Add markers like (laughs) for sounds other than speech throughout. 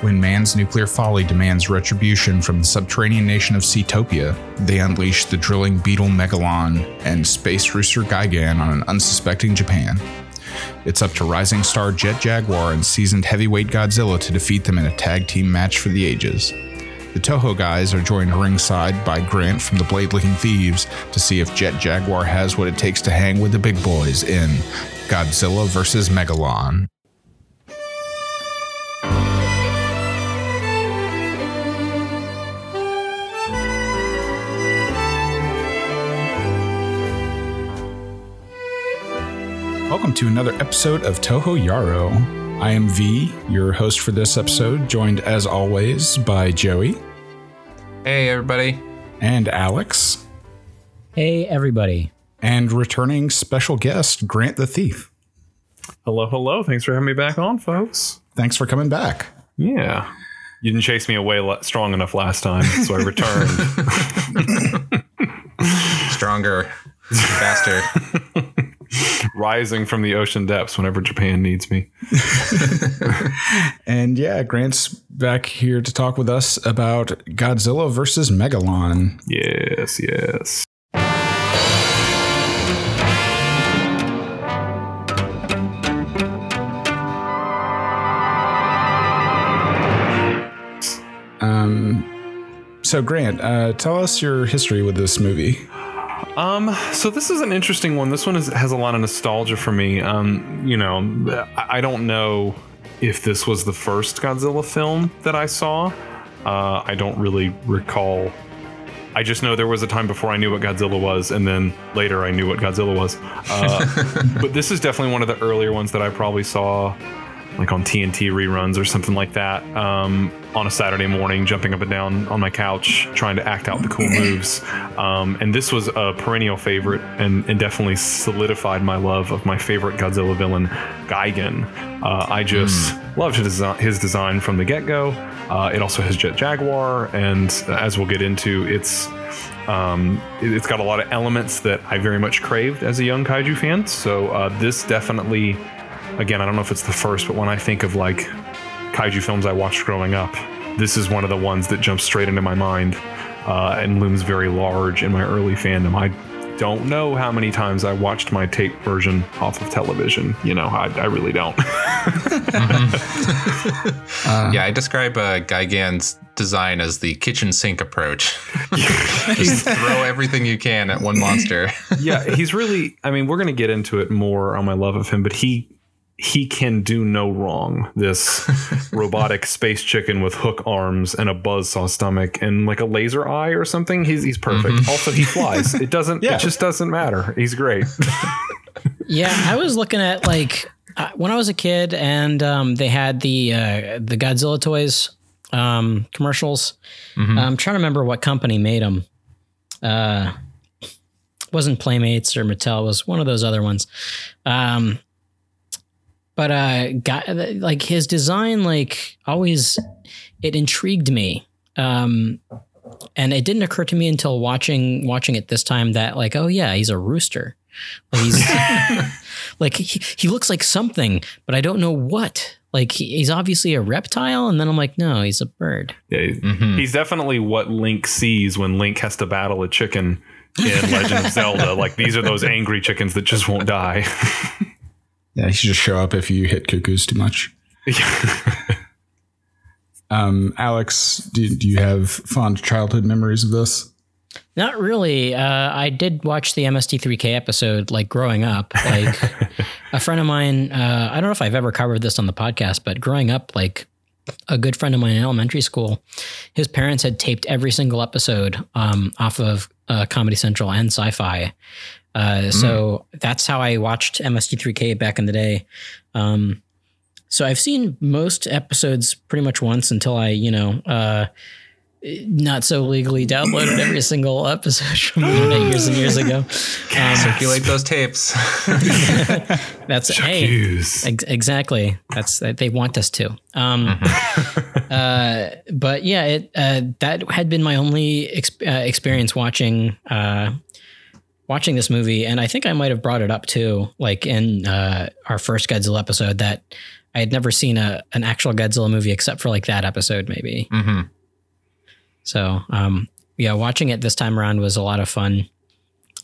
When man's nuclear folly demands retribution from the subterranean nation of Seatopia, they unleash the drilling beetle Megalon and space rooster Gigan on an unsuspecting Japan. It's up to rising star Jet Jaguar and seasoned heavyweight Godzilla to defeat them in a tag team match for the ages. The Toho guys are joined ringside by Grant from the Blade Licking Thieves to see if Jet Jaguar has what it takes to hang with the big boys in Godzilla vs. Megalon. Welcome to another episode of Toho Yaro. I am V, your host for this episode, joined as always by Joey Hey, everybody. and Alex, Hey, everybody. and returning special guest Grant the Thief. Hello, hello. Thanks for having me back on, folks. Thanks for coming back. Yeah. You didn't chase me away le- strong enough last time, so I returned. (laughs) Stronger, faster. (laughs) (laughs) Rising from the ocean depths whenever Japan needs me. (laughs) And yeah, Grant's back here to talk with us about Godzilla versus Megalon. Yes, yes. Um, so, Grant, uh, tell us your history with this movie. Um, so this is an interesting one. This one is, has a lot of nostalgia for me. Um, you know, I I don't know if this was the first Godzilla film that I saw. Uh, I don't really recall. I just know there was a time before I knew what Godzilla was, and then later I knew what Godzilla was. Uh, (laughs) but this is definitely one of the earlier ones that I probably saw, like on TNT reruns or something like that, um, on a Saturday morning, jumping up and down on my couch, trying to act out the cool (laughs) moves. Um, and this was a perennial favorite, and, and definitely solidified my love of my favorite Godzilla villain, Gigan. Uh, I just loved his, his design from the get go. Uh, it also has Jet Jaguar, and as we'll get into, it's um, it- it's got a lot of elements that I very much craved as a young kaiju fan. So uh, this definitely, again, I don't know if it's the first, but when I think of like kaiju films I watched growing up, this is one of the ones that jumps straight into my mind uh, and looms very large in my early fandom. I don't know how many times I watched my tape version off of television. You know, I, I really don't. (laughs) yeah, I describe uh, Gigan's design as the kitchen sink approach. (laughs) Just throw everything you can at one monster. yeah, he's really. I mean, we're going to get into it more on my love of him, but he he can do no wrong. This (laughs) robotic space chicken with hook arms and a buzzsaw stomach and like a laser eye or something. He's he's perfect. Also, he flies. It doesn't. (laughs) Yeah. It just doesn't matter. He's great. (laughs) Yeah, I was looking at like uh, when I was a kid, and um, they had the uh, the Godzilla toys um, commercials. I'm trying to remember what company made them. Uh, wasn't Playmates or Mattel? Was one of those other ones. Um, but uh, got like his design, like always, it intrigued me. Um, and it didn't occur to me until watching watching it this time that like, oh yeah, he's a rooster. Like he's (laughs) like he, he looks like something, but I don't know what. Like he, he's obviously a reptile, and then I'm like, no, he's a bird. Yeah, he- he's definitely what Link sees when Link has to battle a chicken in Legend of (laughs) Zelda. Like these are those angry chickens that just won't die. (laughs) Yeah, he should just show up if you hit cuckoos too much. (laughs) Um, Alex, do, do you have fond childhood memories of this? Not really. Uh, I did watch the MST3K episode like growing up. Like (laughs) a friend of mine, uh, I don't know if I've ever covered this on the podcast, but growing up, like a good friend of mine in elementary school, his parents had taped every single episode um, off of uh, Comedy Central and Sci Fi. Uh, So that's how I watched MST3K back in the day. Um, so I've seen most episodes pretty much once until I, you know, uh, not so legally downloaded every single episode (laughs) from the internet years and years ago. (laughs) Um, Circulate those tapes. (laughs) that's hey, Use. ex- exactly. That's they want us to. Um, uh, but yeah, it uh, that had been my only ex- uh, experience watching uh, watching this movie, and I think I might have brought it up too, like in uh, our first Godzilla episode that. I had never seen a an actual Godzilla movie except for like that episode, maybe. hmm So, um, yeah, watching it this time around was a lot of fun.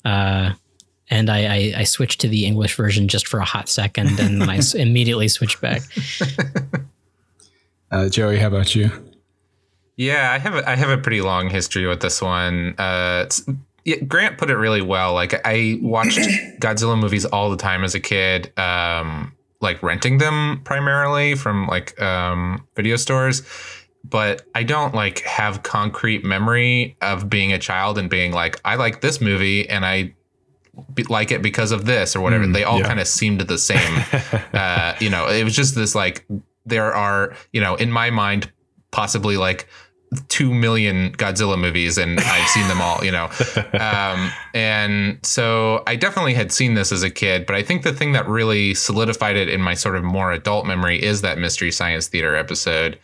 Uh, and I, I, I switched to the English version just for a hot second, and then I (laughs) s- immediately switched back. (laughs) Uh, Joey, how about you? Yeah, I have a, I have a pretty long history with this one. Uh, it's, yeah, Grant put it really well. Like I watched (clears throat) Godzilla movies all the time as a kid, um, like renting them primarily from like um, video stores. But I don't like have concrete memory of being a child and being like, I like this movie and I be, like it because of this or whatever. Mm, they all yeah. kind of seemed the same. (laughs) uh, you know, it was just this like there are you know in my mind possibly like two million Godzilla movies, and I've seen them all. You know, (laughs) um, and so I definitely had seen this as a kid. But I think the thing that really solidified it in my sort of more adult memory is that Mystery Science Theater episode.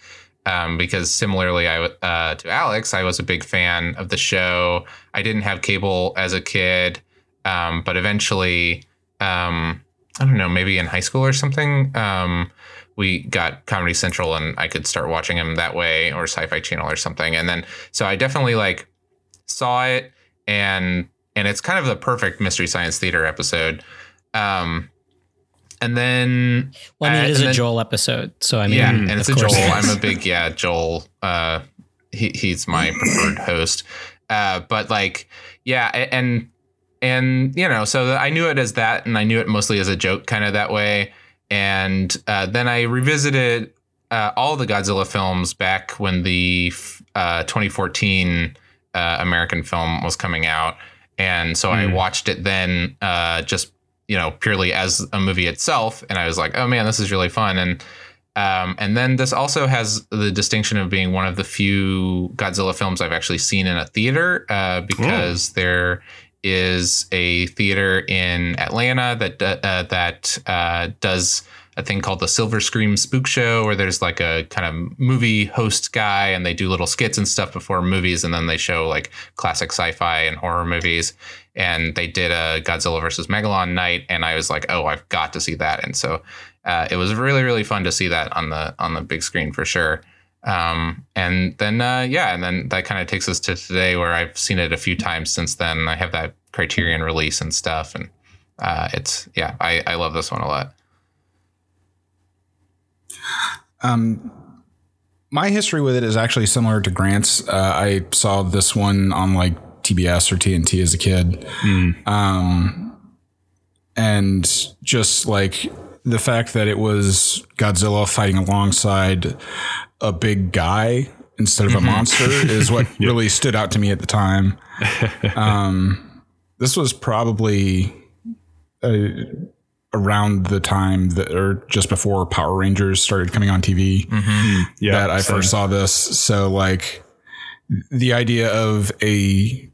Um, because similarly, I uh, to Alex, I was a big fan of the show. I didn't have cable as a kid, um, but eventually, um, I don't know, maybe in high school or something, um, we got Comedy Central, and I could start watching them that way, or Sci-Fi Channel or something. And then, so I definitely like saw it, and and it's kind of the perfect Mystery Science Theater episode. Um, and then Well, I mean, Uh, it is a then- Joel episode, so I mean, yeah, and it's a Joel. it. I'm a (laughs) big yeah Joel. Uh, he he's my preferred host. Uh, but like yeah, and and you know, so I knew it as that, and I knew it mostly as a joke, kind of that way. And uh, then I revisited uh, all the Godzilla films back when the uh, 2014 uh, American film was coming out, and so I Mm. watched it then, uh, just you know, purely as a movie itself, and I was like, oh man, this is really fun, and um, and then this also has the distinction of being one of the few Godzilla films I've actually seen in a theater uh, because there is a theater in Atlanta that uh, that uh, does a thing called the Silver Scream Spook Show, where there's like a kind of movie host guy, and they do little skits and stuff before movies, and then they show like classic sci-fi and horror movies. And they did a Godzilla versus Megalon night, and I was like, oh, I've got to see that. And so uh, it was really really fun to see that on the on the big screen for sure. Um, and then uh, yeah, and then that kind of takes us to today, where I've seen it a few times since then. I have that Criterion release and stuff, and uh, it's yeah, I I love this one a lot. Um, my history with it is actually similar to Grant's. Uh, I saw this one on like TBS or TNT as a kid. Um, and just like the fact that it was Godzilla fighting alongside a big guy instead of a monster is what (laughs) really stood out to me at the time. (laughs) Um, this was probably uh, around the time that, or just before Power Rangers started coming on TV Yeah, that I same. first saw this. So like the idea of a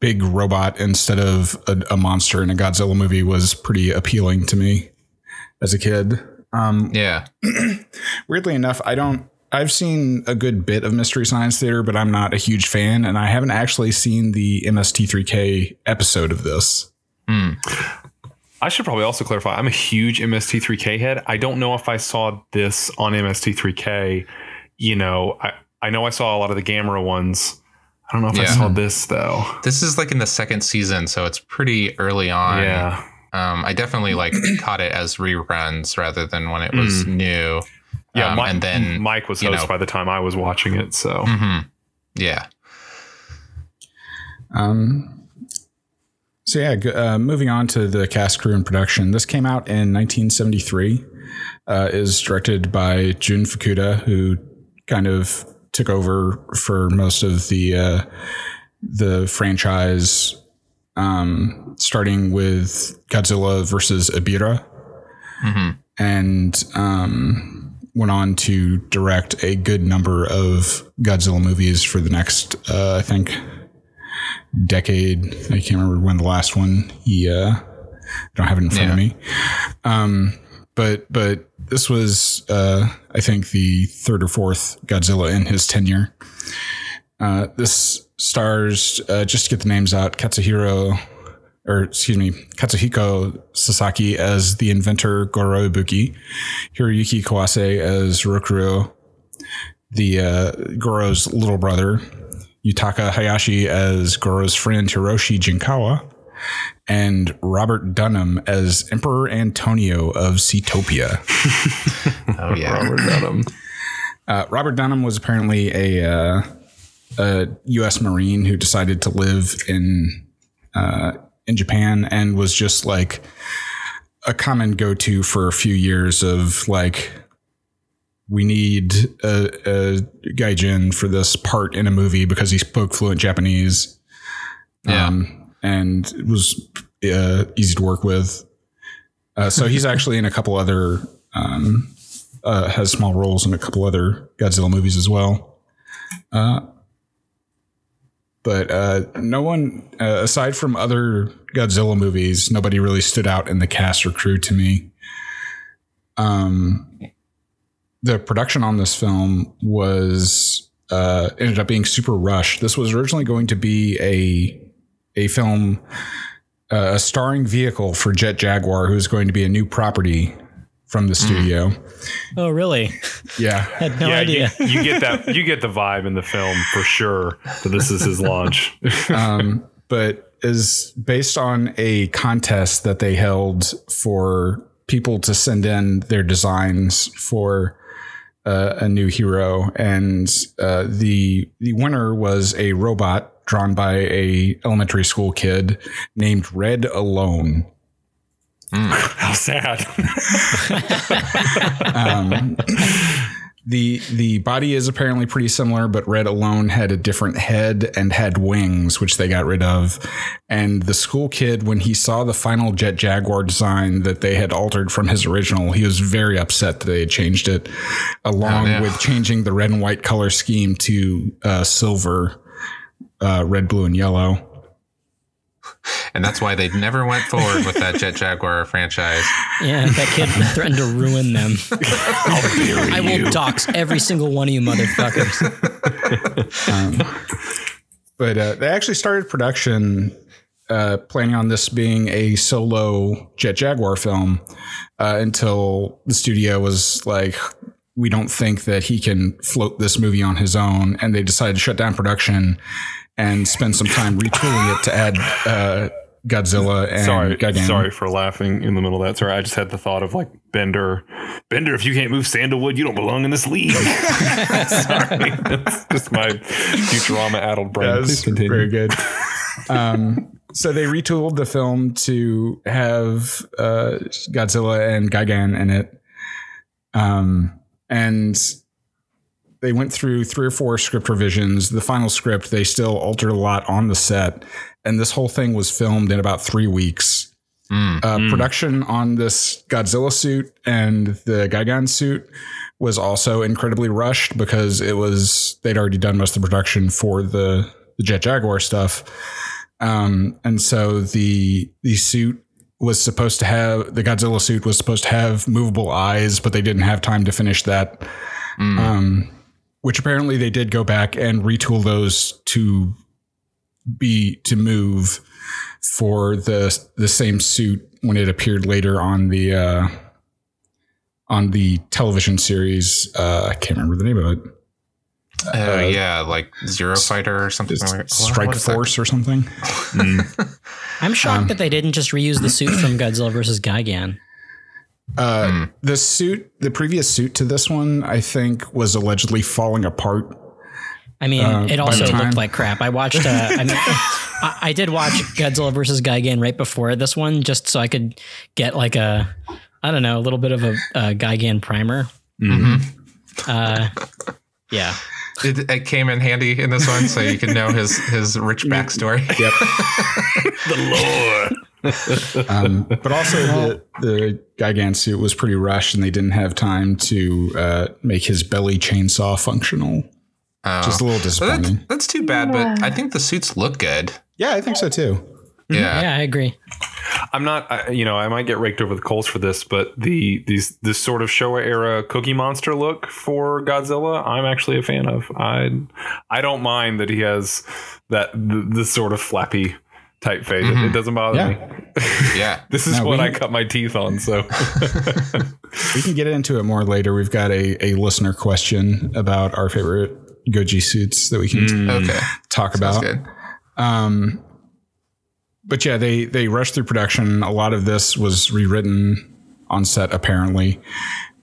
big robot instead of a, a monster in a Godzilla movie was pretty appealing to me as a kid. Um, Yeah, (clears throat) weirdly enough, I don't. I've seen a good bit of Mystery Science Theater, but I'm not a huge fan, and I haven't actually seen the MST3K episode of this. I should probably also clarify. I'm a huge MST3K head. I don't know if I saw this on MST3K. You know, I, I know I saw a lot of the Gamera ones. I don't know if I saw this though. this is like in the second season, so it's pretty early on. Yeah. Um, I definitely like (clears throat) caught it as reruns rather than when it was new. Yeah. Um, Mi- and then Mike was host know- by the time I was watching it. So Mhm. Yeah. Um, so yeah, uh, moving on to the cast, crew, and production. This came out in 1973. Uh, is directed by Jun Fukuda, who kind of took over for most of the uh, the franchise, um, starting with Godzilla versus Ebirah, Mhm. and um, went on to direct a good number of Godzilla movies for the next, uh, I think, decade. I can't remember when the last one he uh I don't have it in front of me. Um but but this was uh I think the third or fourth Godzilla in his tenure. Uh this stars uh just to get the names out, Katsuhiro or excuse me, Katsuhiko Sasaki as the inventor Goro Ibuki, Hiroyuki Kawase as Rokuro, the uh, Goro's little brother, Yutaka Hayashi as Goro's friend Hiroshi Jinkawa, and Robert Dunham as Emperor Antonio of Seatopia. (laughs) Oh yeah. Robert Dunham. Uh, Robert Dunham was apparently a, uh, a U.S. Marine who decided to live in uh, in Japan and was just like a common go-to for a few years of like we need a, a gaijin for this part in a movie because he spoke fluent Japanese. Yeah. Um, and it was uh, easy to work with. Uh, so he's actually in a couple other um, uh, has small roles in a couple other Godzilla movies as well. Uh, but uh, no one, uh, aside from other Godzilla movies, nobody really stood out in the cast or crew to me. Um, the production on this film was uh, ended up being super rushed. This was originally going to be a a film, uh, a starring vehicle for Jet Jaguar, who's going to be a new property from the studio. Oh, really? Yeah. (laughs) Had no yeah, idea. You, you get that. You get the vibe in the film for sure that this is his launch. (laughs) um, but is based on a contest that they held for people to send in their designs for uh, a new hero, and uh, the the winner was a robot drawn by a elementary school kid named Red Arone. (laughs) How sad. (laughs) Um, the the body is apparently pretty similar, but Red Arone had a different head and had wings, which they got rid of. And the school kid, when he saw the final Jet Jaguar design that they had altered from his original, he was very upset that they had changed it, along Oh, yeah. with changing the red and white color scheme to uh, silver, uh, red, blue, and yellow. (laughs) And that's why they never went forward with that Jet Jaguar (laughs) franchise. Yeah, that kid (laughs) threatened to ruin them. I will dox every single one of you motherfuckers. but uh, they actually started production uh, planning on this being a solo Jet Jaguar film uh, until the studio was like, we don't think that he can float this movie on his own, and they decided to shut down production and spend some time retooling it to add uh, Godzilla and sorry, Gigan. sorry for laughing in the middle of that. Sorry, I just had the thought of like Bender. Bender, if you can't move sandalwood, you don't belong in this league. (laughs) sorry, that's just my brain. Please was continue. very good. um, so they retooled the film to have uh, Godzilla and Gigan in it. Um, and they went through three or four script revisions. The final script, they still altered a lot on the set. And this whole thing was filmed in about three weeks. Uh, Production on this Godzilla suit and the Gigan suit was also incredibly rushed because it was they'd already done most of the production for the, the Jet Jaguar stuff. Um, and so the the suit was supposed to have the Godzilla suit was supposed to have movable eyes, but they didn't have time to finish that. Um, which apparently they did go back and retool those to be to move for the the same suit when it appeared later on the uh, on the television series. Uh, I can't remember the name of it. Uh, yeah, like Zero Fighter or something. like. Strike What is that? Force or something. (laughs) I'm shocked that they didn't just reuse the suit from Godzilla versus Gigan. Uh, The suit, the previous suit to this one, I think, was allegedly falling apart. I mean, Uh, it also looked like crap. I watched. Uh, I, mean, (laughs) I, I did watch Godzilla versus Gigan right before this one, just so I could get like a, I don't know, a little bit of a, a Gigan primer. Uh, yeah, It, it came in handy in this one, so you can know his his rich (laughs) backstory. (laughs) Um, (laughs) but also, the, the Gigan suit was pretty rushed, and they didn't have time to uh, make his belly chainsaw functional. Oh. Just a little So that's, disappointing. that's too bad, but I think the suits look good. Yeah, I think so too. Yeah. yeah, I agree. I'm not, I, you know, I might get raked over the coals for this, but the these this sort of Showa era Cookie Monster look for Godzilla, I'm actually a fan of. I I don't mind that he has that th- this sort of flappy typeface. It, it doesn't bother Yeah. me. Yeah. (laughs) This is No, what we- I cut my teeth on. So (laughs) We can get into it more later. We've got a, a listener question about our favorite Goji suits that we can Okay. talk That's about. good. Um, but yeah, they they rushed through production. A lot of this was rewritten on set, apparently,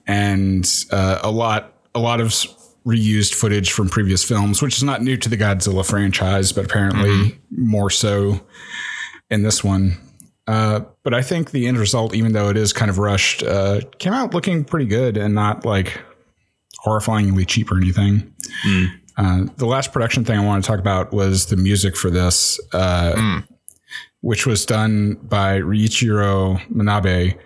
and uh, a lot a lot of s- reused footage from previous films, which is not new to the Godzilla franchise, but apparently more so in this one. Uh, but I think the end result, even though it is kind of rushed, uh, came out looking pretty good and not like horrifyingly cheap or anything. Uh, the last production thing I want to talk about was the music for this, uh, which was done by Riichiro Manabe.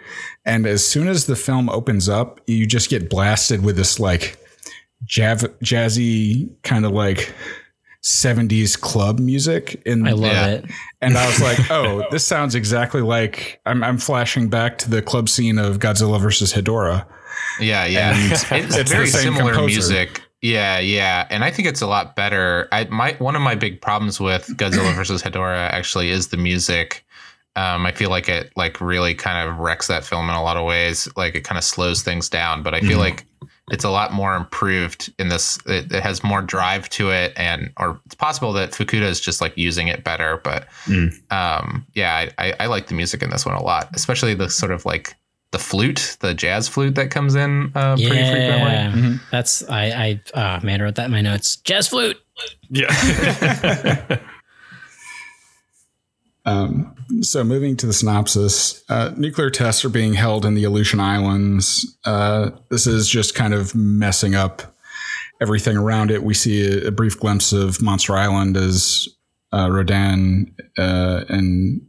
And as soon as the film opens up, you just get blasted with this like jav- jazzy kind of like 70s club music. In I love Yeah. it. and I was like, (laughs) oh, this sounds exactly like I'm, I'm flashing back to the club scene of Godzilla versus Hedorah. Yeah, yeah. And It's, (laughs) it's very similar composer. music. Yeah, yeah, and I think it's a lot better. I my one of my big problems with Godzilla versus Hedorah actually is the music. Um, I feel like it like really kind of wrecks that film in a lot of ways. Like it kind of slows things down, but I feel like it's a lot more improved in this. It, it has more drive to it, and or it's possible that Fukuda is just like using it better. But um, yeah, I, I, I like the music in this one a lot, especially the sort of like the flute, the jazz flute that comes in uh, pretty frequently. Yeah, that's I. I uh, man, I wrote that in my notes. Jazz flute. yeah. (laughs) Um, so moving to the synopsis, uh, nuclear tests are being held in the Aleutian Islands. Uh, this is just kind of messing up everything around it. We see a, a brief glimpse of Monster Island as uh, Rodan uh, and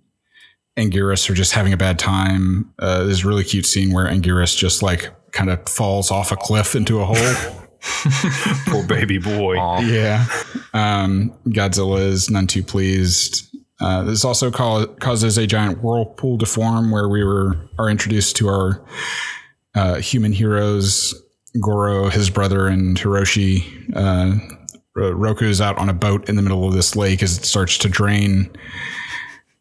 Anguirus are just having a bad time. Uh, there's a really cute scene where Anguirus just like kind of falls off a cliff into a hole. (laughs) Poor baby boy. Aw. Yeah. Um, Godzilla is none too pleased. Uh, this also ca- causes a giant whirlpool to form where we were are introduced to our uh, human heroes, Goro, his brother, and Hiroshi. Uh, Ro- Roku's out on a boat in the middle of this lake as it starts to drain.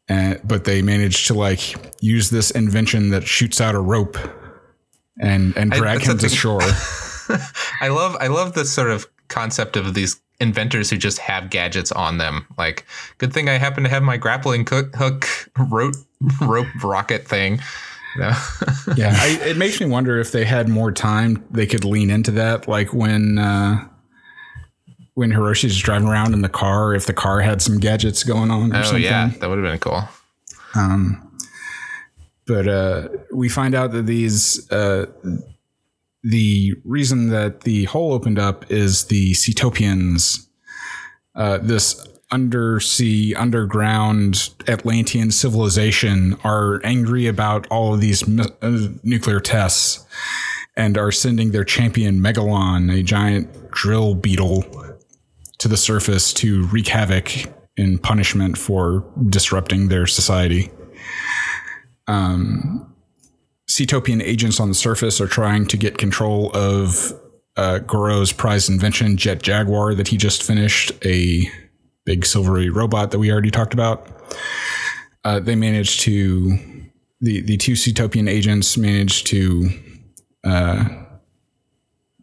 And, but they manage to like use this invention that shoots out a rope and and drag that's him to shore. (laughs) I love I love this sort of concept of these inventors who just have gadgets on them. Like, good thing I happen to have my grappling cook, hook rope rope rocket thing. You know? (laughs) yeah, I, it makes me wonder if they had more time, they could lean into that. Like when uh, when Hiroshi's driving around in the car, if the car had some gadgets going on or oh something. yeah, that would have been cool. Um, But uh, we find out that these uh, the reason that the hole opened up is the Seatopians, uh, this undersea, underground Atlantean civilization, are angry about all of these mi- uh, nuclear tests and are sending their champion Megalon, a giant drill beetle, to the surface to wreak havoc in punishment for disrupting their society. Seatopian agents on the surface are trying to get control of uh, Goro's prized invention, Jet Jaguar, that he just finished, a big silvery robot that we already talked about. Uh, they managed to, the, the two Seatopian agents managed to uh,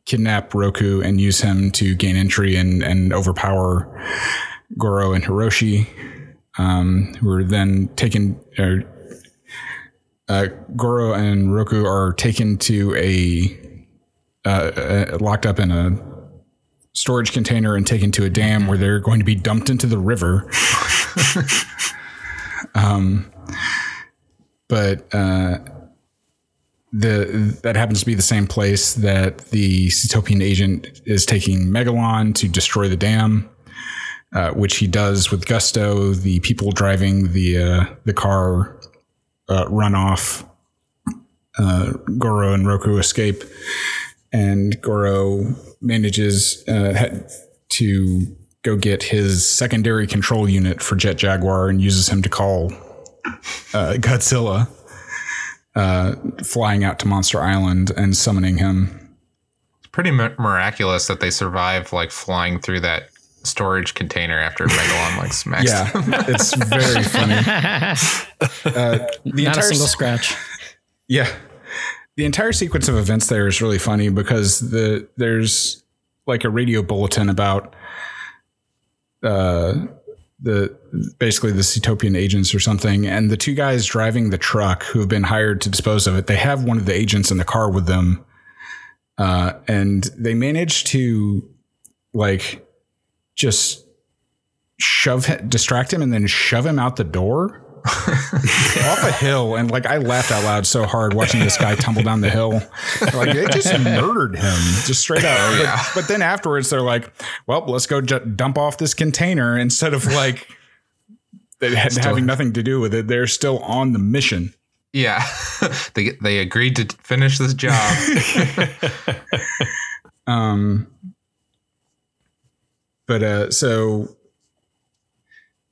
kidnap Roku and use him to gain entry and, and overpower Goro and Hiroshi, um, who are then taken. Uh, Goro and Roku are taken to a uh, uh, locked up in a storage container and taken to a dam where they're going to be dumped into the river. (laughs) um, but uh, the that happens to be the same place that the Seatopian agent is taking Megalon to destroy the dam. Uh, which he does with gusto. The people driving the uh, the car uh, run off. Uh, Goro and Roku escape, and Goro manages uh, to go get his secondary control unit for Jet Jaguar and uses him to call uh, Godzilla, uh, flying out to Monster Island and summoning him. It's pretty mi- miraculous that they survived like flying through that storage container after Megalon like smacks. Yeah, (laughs) it's very funny. (laughs) Uh, the Not a single s- scratch. Yeah. The entire sequence of events there is really funny because the there's like a radio bulletin about uh the basically the Seatopian agents or something and the two guys driving the truck who have been hired to dispose of it they have one of the agents in the car with them uh and they manage to like just shove distract him and then shove him out the door (laughs) off a hill and like I laughed out loud so hard watching this guy tumble down the hill. Like they just murdered him just straight up. but, but then afterwards they're like, well, let's go dump off this container instead of like having nothing to do with it. They're still on the mission. Yeah. (laughs) they they agreed to finish this job. (laughs) Um, but uh, so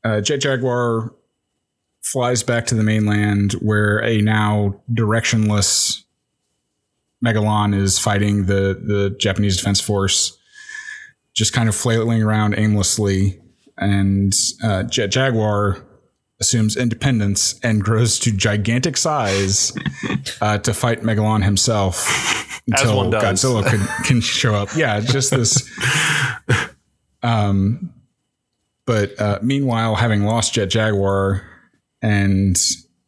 uh, Jet Jaguar flies back to the mainland where a now directionless Megalon is fighting the the Japanese Defense Force, just kind of flailing around aimlessly. And uh, Jet Jaguar assumes independence and grows to gigantic size (laughs) uh, to fight Megalon himself As until one does. Godzilla can, can show up. Yeah, just this. (laughs) Um, but uh, meanwhile, having lost Jet Jaguar and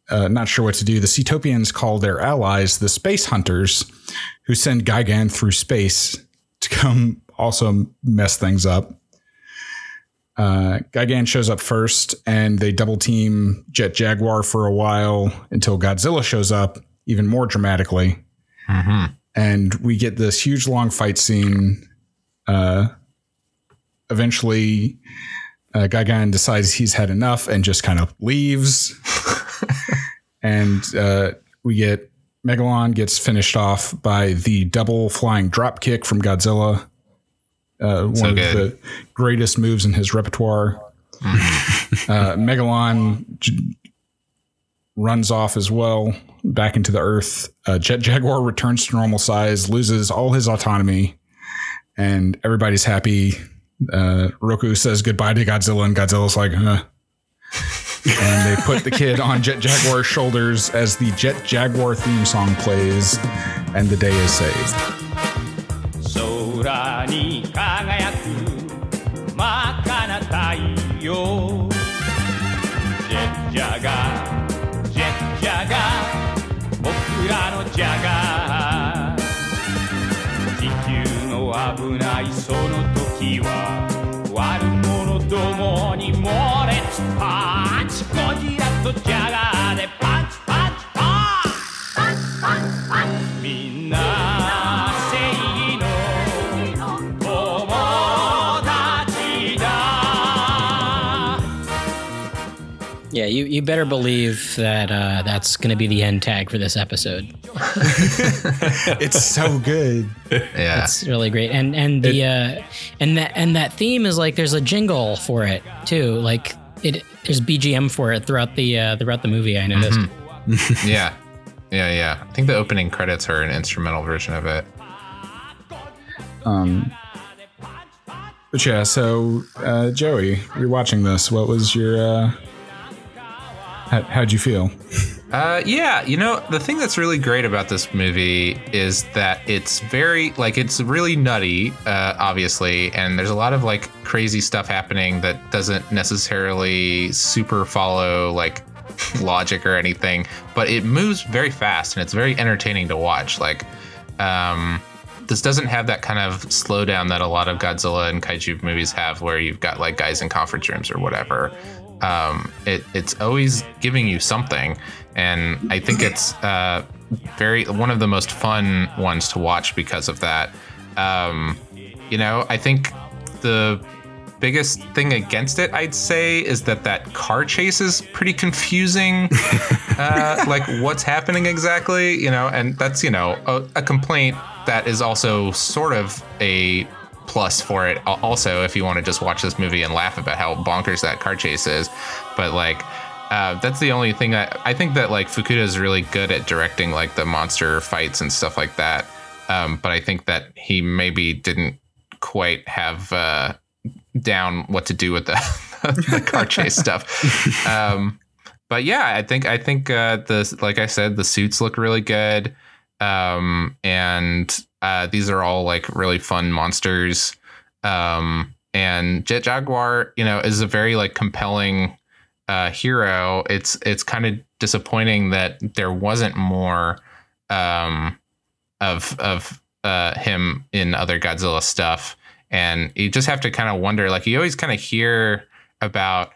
uh, not sure what to do, the Seatopians call their allies the Space Hunters, who send Gigan through space to come also mess things up. Uh, Gigan shows up first, and they double team Jet Jaguar for a while until Godzilla shows up, even more dramatically. And we get this huge long fight scene. Uh, eventually, uh, Gigan decides he's had enough and just kind of leaves. (laughs) and uh, we get Megalon gets finished off by the double flying drop kick from Godzilla. Uh, one So of the greatest moves in his repertoire. (laughs) uh, Megalon j- runs off as well back into the earth. Uh, Jet Jaguar returns to normal size, loses all his autonomy, and everybody's happy. Uh, Roku says goodbye to Godzilla, and Godzilla's like, huh. and they put the kid on Jet Jaguar's shoulders as the Jet Jaguar theme song plays, and the day is saved. You, you better believe that uh, that's going to be the end tag for this episode. (laughs) It's so good. Yeah. It's really great, and and the uh, and that and that theme is like there's a jingle for it too. Like it, there's BGM for it throughout the uh, throughout the movie. I noticed. (laughs) yeah. Yeah, yeah. I think the opening credits are an instrumental version of it. Um, but yeah, so uh, Joey, you're watching this. What was your? Uh, how, how'd you feel? Uh, yeah, you know, the thing that's really great about this movie is that it's very, like, it's really nutty, uh, obviously, and there's a lot of, like, crazy stuff happening that doesn't necessarily super follow, like, (laughs) logic or anything, but it moves very fast and it's very entertaining to watch. Like, um, this doesn't have that kind of slowdown that a lot of Godzilla and kaiju movies have, where you've got like guys in conference rooms or whatever. Um, it, it's always giving you something, and I think it's uh, very one of the most fun ones to watch because of that. Um, you know, I think the biggest thing against it, I'd say, is that that car chase is pretty confusing. (laughs) uh, like what's happening exactly, you know, and that's you know a, a complaint that is also sort of a plus for it. Also, if you want to just watch this movie and laugh about how bonkers that car chase is, but like. Uh, that's the only thing that I think that like Fukuda is really good at directing like the monster fights and stuff like that. Um, but I think that he maybe didn't quite have uh, down what to do with the (laughs) the car chase stuff. Um, but yeah, I think I think uh, the like I said, the suits look really good, um, and uh, these are all like really fun monsters. Um, and Jet Jaguar, you know, is a very like compelling uh, hero. It's it's kind of disappointing that there wasn't more um, of of uh, him in other Godzilla stuff, and you just have to kind of wonder. Like you always kind of hear about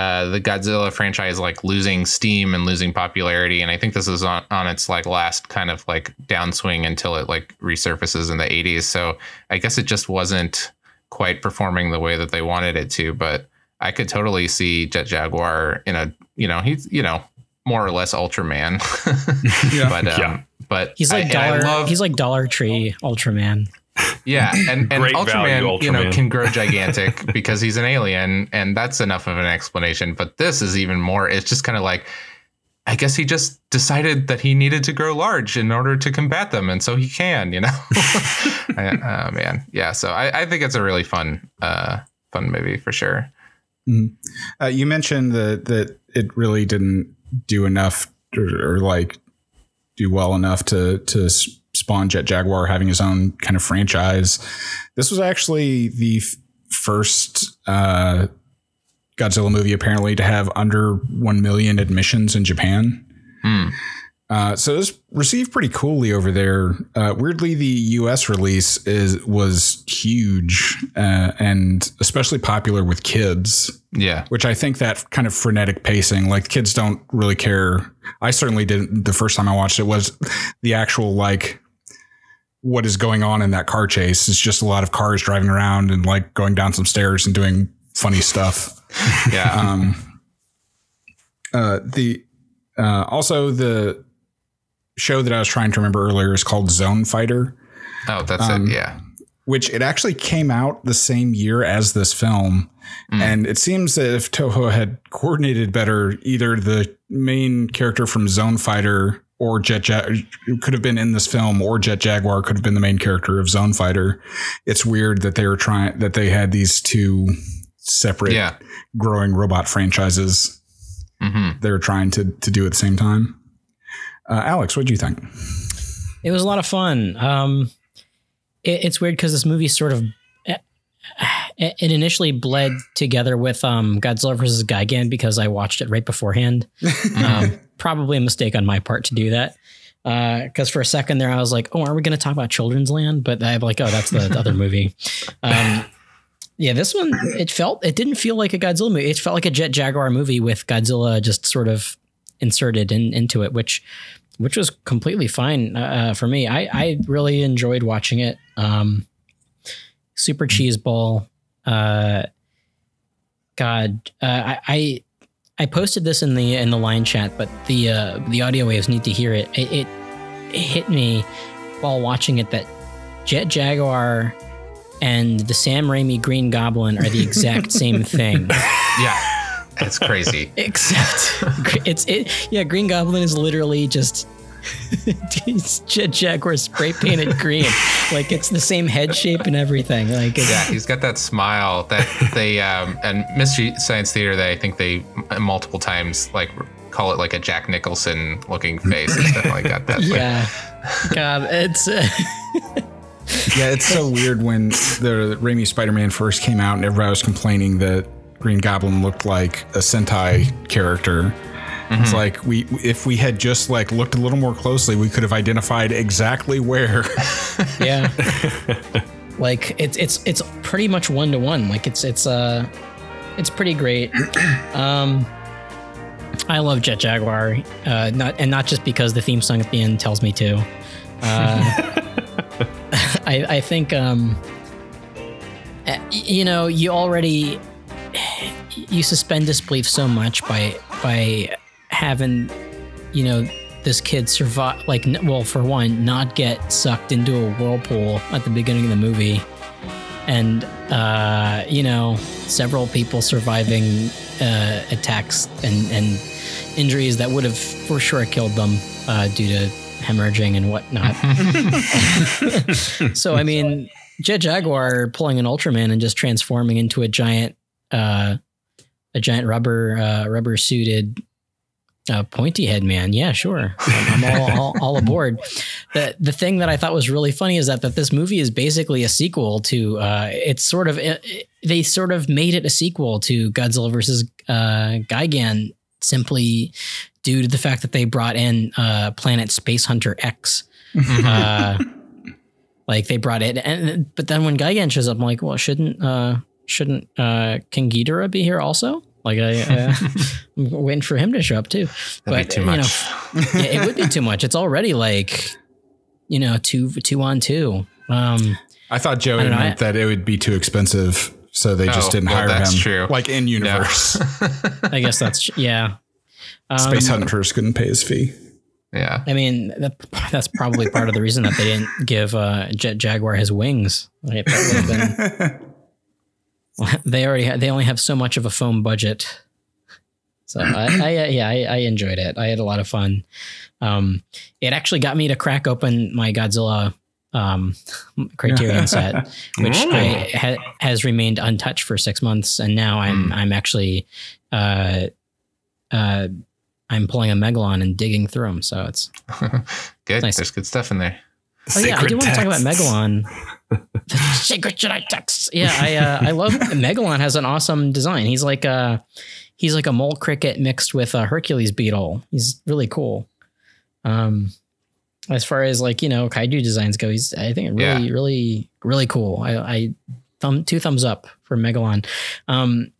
uh, the Godzilla franchise like losing steam and losing popularity, and I think this is on, on its like last kind of like downswing until it like resurfaces in the 80s. So I guess it just wasn't quite performing the way that they wanted it to, but I could totally see Jet Jaguar in a you know he's you know more or less Ultraman, (laughs) Yeah. but um, Yeah. but He's like I, and I dollar. love- he's like Dollar Tree Ultraman. Yeah, and, and Great Ultraman, value you know, can grow gigantic (laughs) because he's an alien, and that's enough of an explanation. But this is even more. It's just kind of like, I guess he just decided that he needed to grow large in order to combat them, and so he can, you know. (laughs) I, uh, man, yeah. So I, I think it's a really fun, uh, fun movie for sure. Uh, you mentioned that that it really didn't do enough or, or like do well enough to to s- spawn Jet Jaguar having his own kind of franchise. This was actually the f- first uh, Godzilla movie apparently to have under one million admissions in Japan. Hmm. Uh, so this received pretty coolly over there. Uh, weirdly, the U.S. release is was huge uh, and especially popular with kids Yeah, which I think that kind of frenetic pacing, like kids don't really care. I certainly didn't the first time I watched it was the actual like what is going on in that car chase. It's just a lot of cars driving around and like going down some stairs and doing funny stuff. (laughs) yeah, Um, uh, the uh, also the show that I was trying to remember earlier is called Zone Fighter oh, that's um, it. Yeah, which it actually came out the same year as this film. Mm. And it seems that if Toho had coordinated better, either the main character from Zone Fighter or Jet Jag could have been in this film, or Jet Jaguar could have been the main character of Zone Fighter. It's weird that they were trying that they had these two separate yeah. growing robot franchises hmm they were trying to to do at the same time. Uh, Alex, what do you think? It was a lot of fun. Um, it, it's weird because this movie sort of it, it initially bled together with um, Godzilla vs. Gigan because I watched it right beforehand. (laughs) um, probably a mistake on my part to do that. Because for a second there, I was like, "Oh, are we going to talk about Children's Land?" But I'm like, "Oh, that's the other (laughs) movie." Um, yeah, this one it felt it didn't feel like a Godzilla movie. It felt like a Jet Jaguar movie with Godzilla just sort of inserted in, into it, which which was completely fine uh, for me. I, I really enjoyed watching it. Um, super cheese ball. Uh, God, uh, I, I I posted this in the in the line chat, but the uh, the audio waves need to hear it. It, it. it hit me while watching it that Jet Jaguar and the Sam Raimi Green Goblin are the exact (laughs) same thing. yeah. It's crazy. (laughs) Except it's it yeah, Green Goblin is literally just it's Jet Jaguar spray painted green. Like it's the same head shape and everything. Like it's Yeah, he's got that smile that they um, and Mystery Science Theater. They I think they multiple times like call it like a Jack Nicholson looking face. It's definitely got that. thing. yeah. God, it's uh, Yeah, it's so weird when the Raimi Spider-Man first came out and everybody was complaining that Green Goblin looked like a Sentai character. It's like we if we had just like looked a little more closely, we could have identified exactly where. (laughs) yeah. (laughs) like it's it's it's pretty much one to one. Like it's it's uh it's pretty great. (clears throat) Um I love Jet Jaguar, uh, not and not just because the theme song at the end tells me to. Uh, (laughs) I, I think um, uh, you know you already you suspend disbelief so much by by having you know this kid survive like well for one not get sucked into a whirlpool at the beginning of the movie. And uh you know several people surviving uh attacks and and injuries that would have for sure killed them uh due to hemorrhaging and whatnot. (laughs) So i mean Jet Jaguar pulling an Ultraman and just transforming into a giant, uh, a giant rubber, uh, rubber suited, uh, pointy head man. Yeah, sure. I'm, I'm all, all, all aboard. (laughs) The the thing that I thought was really funny is that that this movie is basically a sequel to. Uh, it's sort of it, they sort of made it a sequel to Godzilla versus uh, Gigan simply due to the fact that they brought in uh, Planet Space Hunter X. uh, like they brought it, and but then when Gigan shows up, I'm like, well, shouldn't uh, shouldn't uh, King Ghidorah be here also? Like I, uh, (laughs) I'm waiting for him to show up too. That'd be too you know, (laughs) yeah, it would be too much. It's already like, you know, two two on two. Um, I thought Joey I don't know, meant that it would be too expensive, so they just Oh, didn't well, hire that's him. true. Like in No. universe, (laughs) I guess that's yeah. Um, Space Hunters couldn't pay his fee. yeah. I mean, that, that's probably part of the reason that they didn't give uh, Jet Jaguar his wings. Like, that would been- (laughs) they already ha- they only have so much of a foam budget. So I, I uh, (clears throat) yeah I, I enjoyed it. I had a lot of fun. Um, it actually got me to crack open my Godzilla um, (laughs) Criterion set, (laughs) which I, ha- has remained untouched for six months, and now I'm I'm actually uh, uh, I'm pulling a Megalon and digging through them. So it's Good. Nice. There's good stuff in there. Oh yeah, I do want to talk about. Megalon. (laughs) the Sacred Jedi texts. Yeah, I uh, I love Megalon has an awesome design. He's like a he's like a mole cricket mixed with a Hercules beetle. He's really cool. Um, as far as like you know kaiju designs go, he's I think really Yeah. really really cool. I, I thumb two thumbs up for Megalon. Um,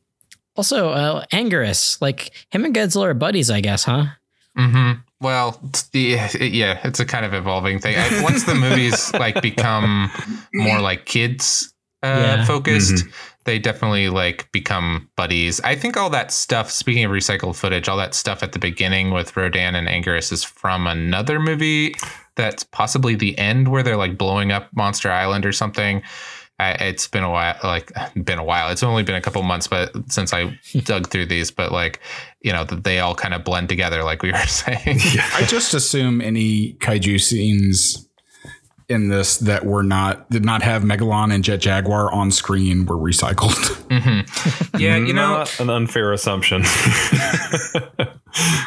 also uh, Anguirus, like him and Godzilla are buddies, I guess, huh? hmm Well, the yeah, it's a kind of evolving thing. I, once the movies (laughs) like become more like kids uh, Yeah. focused, they definitely like become buddies. I think all that stuff. Speaking of recycled footage, all that stuff at the beginning with Rodan and Anguirus is from another movie. That's possibly the end where they're like blowing up Monster Island or something. I, it's been a while, like (laughs) been a while. It's only been a couple months, but since I (laughs) dug through these, but like you know, they all kind of blend together, like we (laughs) were saying. I just assume any kaiju scenes in this that were not did not have Megalon and Jet Jaguar on screen were recycled. Mm-hmm. Yeah, you know, Not an unfair assumption.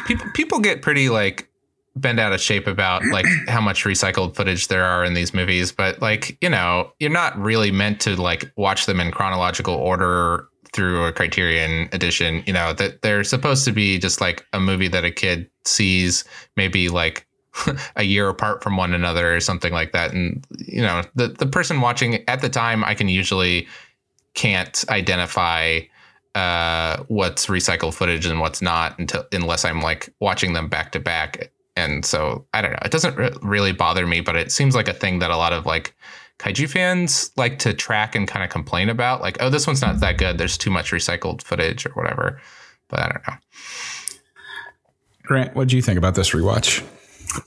people people get pretty like bent out of shape about like (clears throat) how much recycled footage there are in these movies, but like, you know, you're not really meant to like watch them in chronological order through a Criterion edition, you know, that they're supposed to be just like a movie that a kid sees maybe like (laughs) a year apart from one another or something like that. And you know, the the person watching at the time I can usually can't identify uh, what's recycled footage and what's not until unless I'm like watching them back to back. And so I don't know. It doesn't re- really bother me, but it seems like a thing that a lot of like kaiju fans like to track and kind of complain about. Like, oh, this one's not that good. There's too much recycled footage or whatever. But I don't know. Grant, what do you think about this rewatch?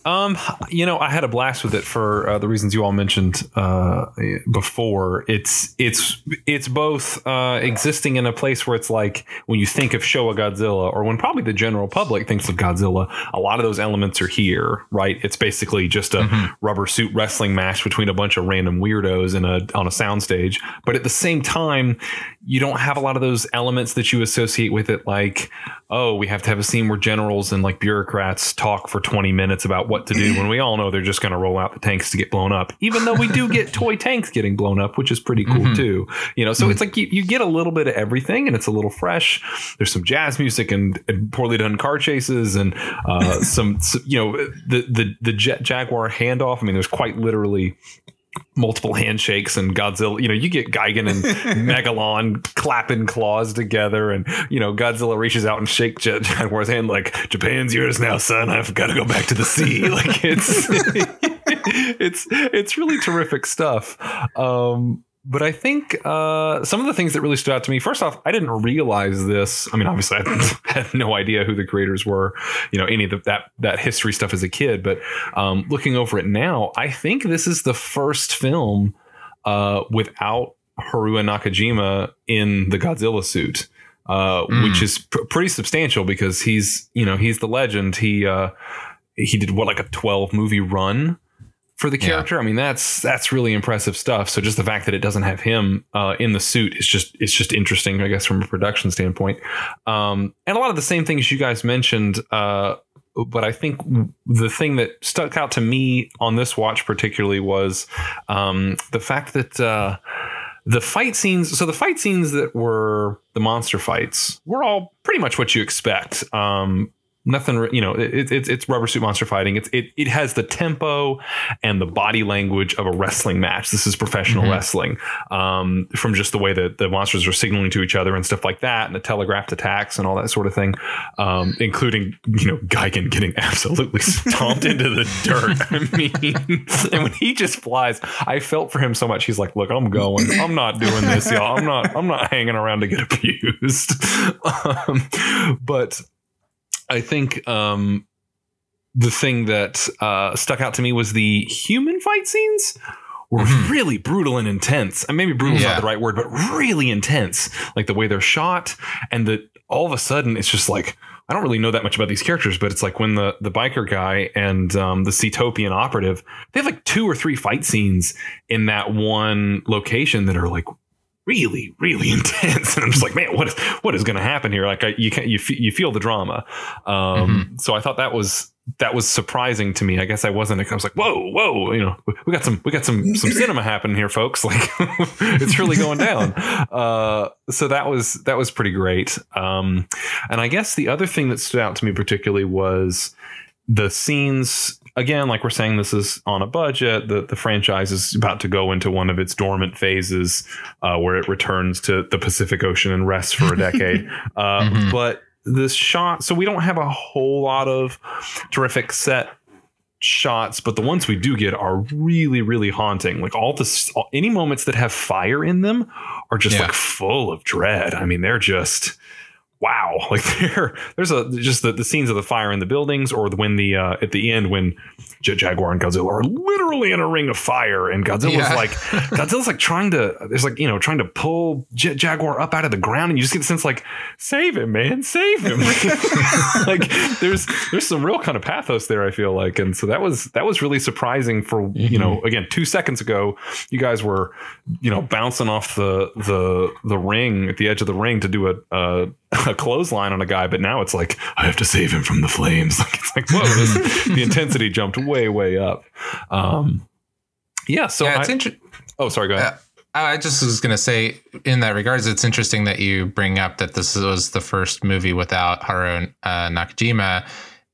Um, you know, I had a blast with it for uh, the reasons you all mentioned uh, before. It's it's it's both uh, existing in a place where it's like when you think of Showa Godzilla, or when probably the general public thinks of Godzilla, a lot of those elements are here, right? It's basically just a rubber suit wrestling match between a bunch of random weirdos in a on a soundstage. But at the same time, you don't have a lot of those elements that you associate with it, like oh, we have to have a scene where generals and like bureaucrats talk for 20 minutes about what to do when we all know they're just going to roll out the tanks to get blown up. Even though we do get (laughs) toy tanks getting blown up, which is pretty cool too. You know, so it's like you, you get a little bit of everything and it's a little fresh. There's some jazz music and, and poorly done car chases and uh, (laughs) some, s- you know, the, the, the Jet Jaguar handoff. I mean, there's quite literally multiple handshakes and Godzilla. You know, you get Gigan and (laughs) Megalon clapping claws together, and you know Godzilla reaches out and shakes Jet (laughs) Jaguar's hand like Japan's yours now, son. I've got to go back to the sea. (laughs) Like it's it's it's really terrific stuff. Um, but I think uh, some of the things that really stood out to me. First off, I didn't realize this. I mean, obviously, I (laughs) had no idea who the creators were. You know, any of the, that that history stuff as a kid. But um, looking over it now, I think this is the first film uh, without Haruo Nakajima in the Godzilla suit, uh, which is pr- pretty substantial because he's you know he's the legend. He uh, he did what like a twelve movie run for the Yeah. character. I mean, that's that's really impressive stuff. So just the fact that it doesn't have him uh, in the suit is just it's just interesting, I guess, from a production standpoint. Um, and a lot of the same things you guys mentioned. Uh, but I think the thing that stuck out to me on this watch particularly was um, the fact that. Uh, the fight scenes so the fight scenes that were the monster fights were all pretty much what you expect um nothing you know it, it, it's rubber suit monster fighting. It's it, it has the tempo and the body language of a wrestling match. This is professional Mhm. wrestling um from just the way that the monsters are signaling to each other and stuff like that and the telegraphed attacks and all that sort of thing um including you know Gigan getting (laughs) absolutely stomped into the dirt. (laughs) I mean and when he just flies i felt for him so much. He's like look i'm going. I'm not doing this y'all. I'm not i'm not hanging around to get abused. (laughs) Um, but I think um, the thing that uh, stuck out to me was the human fight scenes were Mhm. really brutal and intense. And maybe brutal is Yeah. not the right word, but really intense. Like the way they're shot, and that all of a sudden it's just like I don't really know that much about these characters, but it's like when the the biker guy and um, the Seatopian operative they have like two or three fight scenes in that one location that are like really really (laughs) intense. And i'm just like man what is what is going to happen here? Like I, you can you, fe- you feel the drama. Um so i thought that was that was surprising to me. I guess i wasn't i was like whoa whoa you know we got some we got some some (laughs) cinema happening here folks. (laughs) Like it's really going down. Uh so that was that was pretty great. Um and i guess the other thing that stood out to me particularly was the scenes again like we're saying this is on a budget the, the franchise is about to go into one of its dormant phases uh, where it returns to the pacific ocean and rests for a (laughs) decade uh, Mhm. but this shot so we don't have a whole lot of terrific set shots but the ones we do get are really really haunting like all this any moments that have fire in them are just Yeah. like full of dread i mean they're just wow (laughs) like there there's a just the, the scenes of the fire in the buildings or when the uh at the end when jaguar and godzilla are literally in a ring of fire and godzilla's Yeah. like (laughs) godzilla's like trying to there's like you know trying to pull J- jaguar up out of the ground and you just get the sense like save him man save him. (laughs) Like there's there's some real kind of pathos there i feel like. And so that was that was really surprising for you know again two seconds ago you guys were you know bouncing off the the the ring at the edge of the ring to do a a, a clothesline on a guy but now it's like i have to save him from the flames. (laughs) Like it's like whoa this, the intensity jumped way way up. Um yeah so yeah, it's interesting. oh sorry go ahead. I just was going to say, in that regards, it's interesting that you bring up that this was the first movie without Haru uh, Nakajima,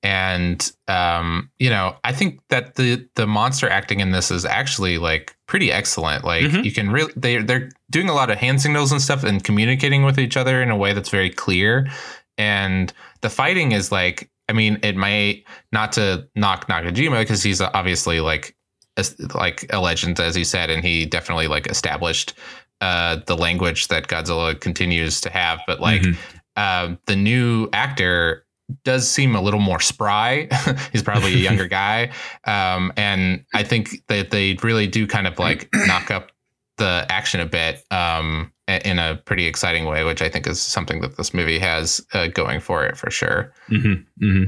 and um, you know, I think that the the monster acting in this is actually like pretty excellent. Like Mhm. you can really they they're doing a lot of hand signals and stuff and communicating with each other in a way that's very clear, and the fighting is like. I mean, it might not to knock Nakajima because he's obviously like as- like a legend, as he said, and he definitely like established uh, the language that Godzilla continues to have. But like Mhm. uh, the new actor does seem a little more spry. (laughs) He's probably a younger (laughs) guy, um, and I think that they really do kind of like (clears throat) knock up the action a bit um, in a pretty exciting way, which I think is something that this movie has uh, going for it for sure. Mm-hmm. Mm-hmm.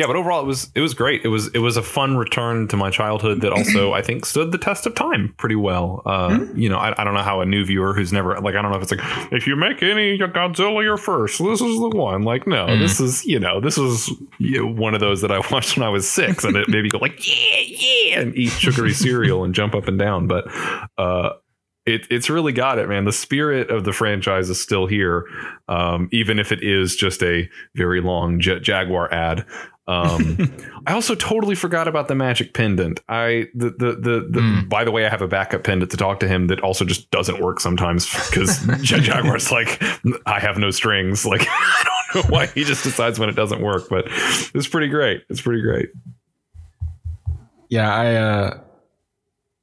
Yeah, but overall it was it was great. It was it was a fun return to my childhood that also (clears throat) I think stood the test of time pretty well. Uh, You know, I, I don't know how a new viewer who's never like I don't know if it's like if you make any Godzilla your first, this is the one. Like no, Mhm. this is you know this was you know, one of those that I (laughs) watched when I was six, and it made me go like (laughs) yeah yeah and eat sugary cereal and jump up and down. But uh, it, it's really got it, man. The spirit of the franchise is still here, um, even if it is just a very long Jet Jaguar ad. Um, (laughs) I also totally forgot about the magic pendant. I the the the, the Mm. by the way, I have a backup pendant to talk to him that also just doesn't work sometimes (laughs) because Jaguar's like I have no strings. (laughs) Like I don't know why he just decides when it doesn't work, but it's pretty great. It's pretty great. Yeah, I uh,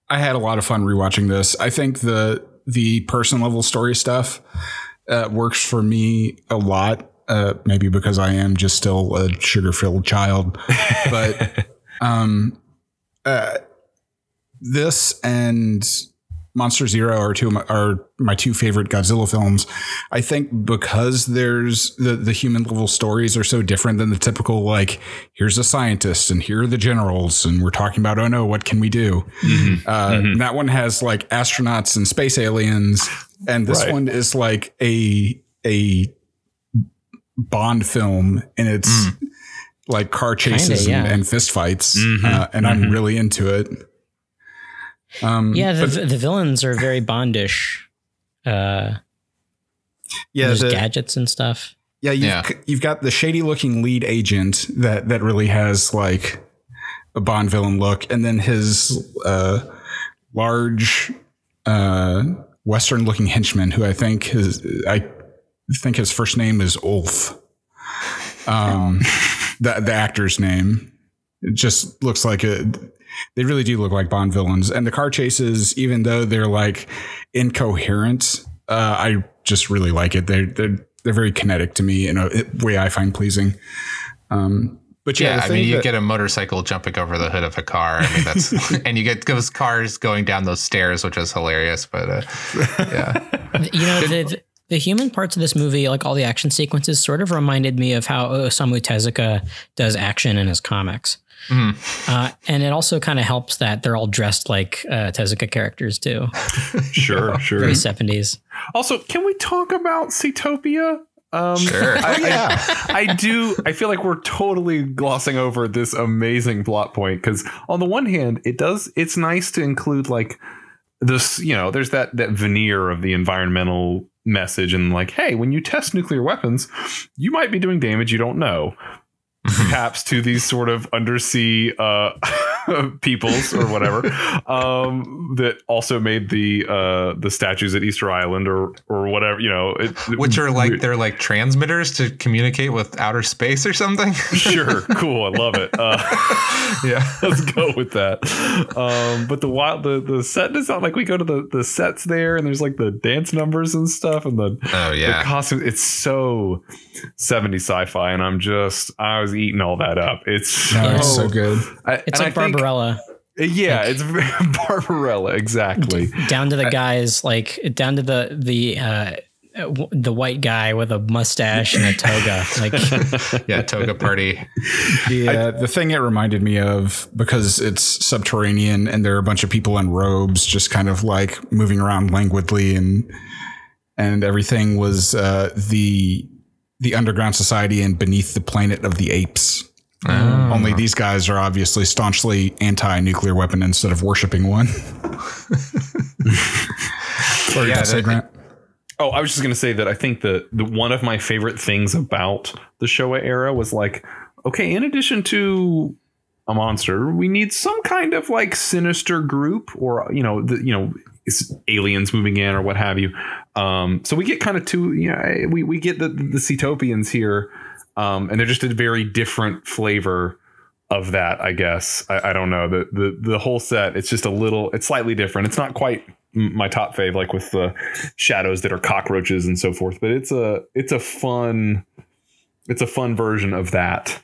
I had a lot of fun rewatching this. I think the the person level story stuff uh, works for me a lot. Uh, maybe because I am just still a sugar filled child, (laughs) but um, uh, this and Monster Zero are two of my, are my two favorite Godzilla films. I think because there's the the human level stories are so different than the typical like here's a scientist and here are the generals and we're talking about oh no what can we do. Uh, That one has like astronauts and space aliens, and this Right. one is like a a Bond film and it's like car chases Kinda, yeah. and, and fist fights, Mhm, uh, and I'm really into it. Um, Yeah, the, but the villains are very Bondish. Uh, yeah, there's the, gadgets and stuff. yeah, you've, Yeah. you've got the shady looking lead agent that that really has like a Bond villain look, and then his uh, large uh, Western looking henchman, who I think his I think his first name is Ulf. Um, (laughs) the the actor's name. It just looks like a. They really do look like Bond villains, and the car chases, even though they're like incoherent, uh, I just really like it. They're they're they're very kinetic to me in a way I find pleasing. Um, but yeah, Yeah, I mean, you that- get a motorcycle jumping over the hood of a car. I mean, that's (laughs) (laughs) and you get those cars going down those stairs, which is hilarious. But uh, yeah, You know, the, the human parts of this movie, like all the action sequences, sort of reminded me of how Osamu Tezuka does action in his comics. Mhm. Uh, and it also kind of helps that they're all dressed like uh, Tezuka characters too. (laughs) Sure, (laughs) sure. Very 70s. Also, can we talk about Seatopia? Um, Sure. I, Oh, yeah. I, I do. I feel like we're totally glossing over this amazing plot point because, on the one hand, it does. It's nice to include like this. You know, there's that that veneer of the environmental message and like, hey, when you test nuclear weapons, you might be doing damage you don't know. (laughs) Perhaps to these sort of undersea uh, (laughs) peoples or whatever (laughs) um, that also made the uh, the statues at Easter Island or or whatever you know, it, which are like they're like transmitters to communicate with outer space or something. sure cool I love it. Uh, yeah, let's go with that. Um, but the wild the the set design like we go to the the sets there and there's like the dance numbers and stuff and the oh the yeah. costume it's so 70 sci-fi and I'm just I was eating all that up. It's No, it's Oh. so good. I, It's like I think- Barbarella, Yeah, it's (laughs) Barbarella, exactly. down to the guys, like down to the the uh, w- the white guy with a mustache and a toga. (laughs) Like, Yeah, toga party. Yeah, the thing it reminded me of because it's subterranean and there are a bunch of people in robes just kind of like moving around languidly and and everything was uh, the the underground society and beneath the planet of the apes. Oh. Only these guys are obviously staunchly anti-nuclear weapon instead of worshiping one. (laughs) Sorry, Yeah, to say, Grant. Oh, I was just gonna say that I think that the one of my favorite things about the Showa era was like, okay, in addition to a monster, we need some kind of like sinister group, or you know, the, you know, aliens moving in or what have you. Um, so we get kind of two, you know, we we get the the Seatopians here, um, and they're just a very different flavor of that, I guess. I, I don't know the the the whole set. It's just a little. It's slightly different. It's not quite my top fave, like with the shadows that are cockroaches and so forth. But it's a it's a fun it's a fun version of that.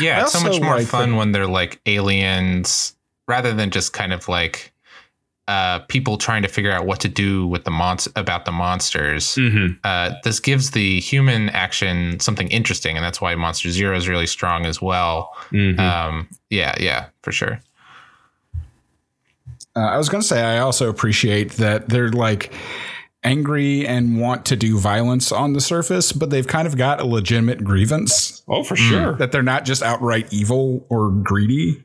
Yeah, it's so much more like fun the- when they're like aliens rather than just kind of like uh, people trying to figure out what to do with the monst about the monsters. Mm-hmm. Uh, this gives the human action something interesting, and that's why Monster Zero is really strong as well. Mm-hmm. Um, yeah, yeah, for sure. Uh, I was going to say, I also appreciate that they're like angry and want to do violence on the surface, but they've kind of got a legitimate grievance oh, for sure. that they're not just outright evil or greedy.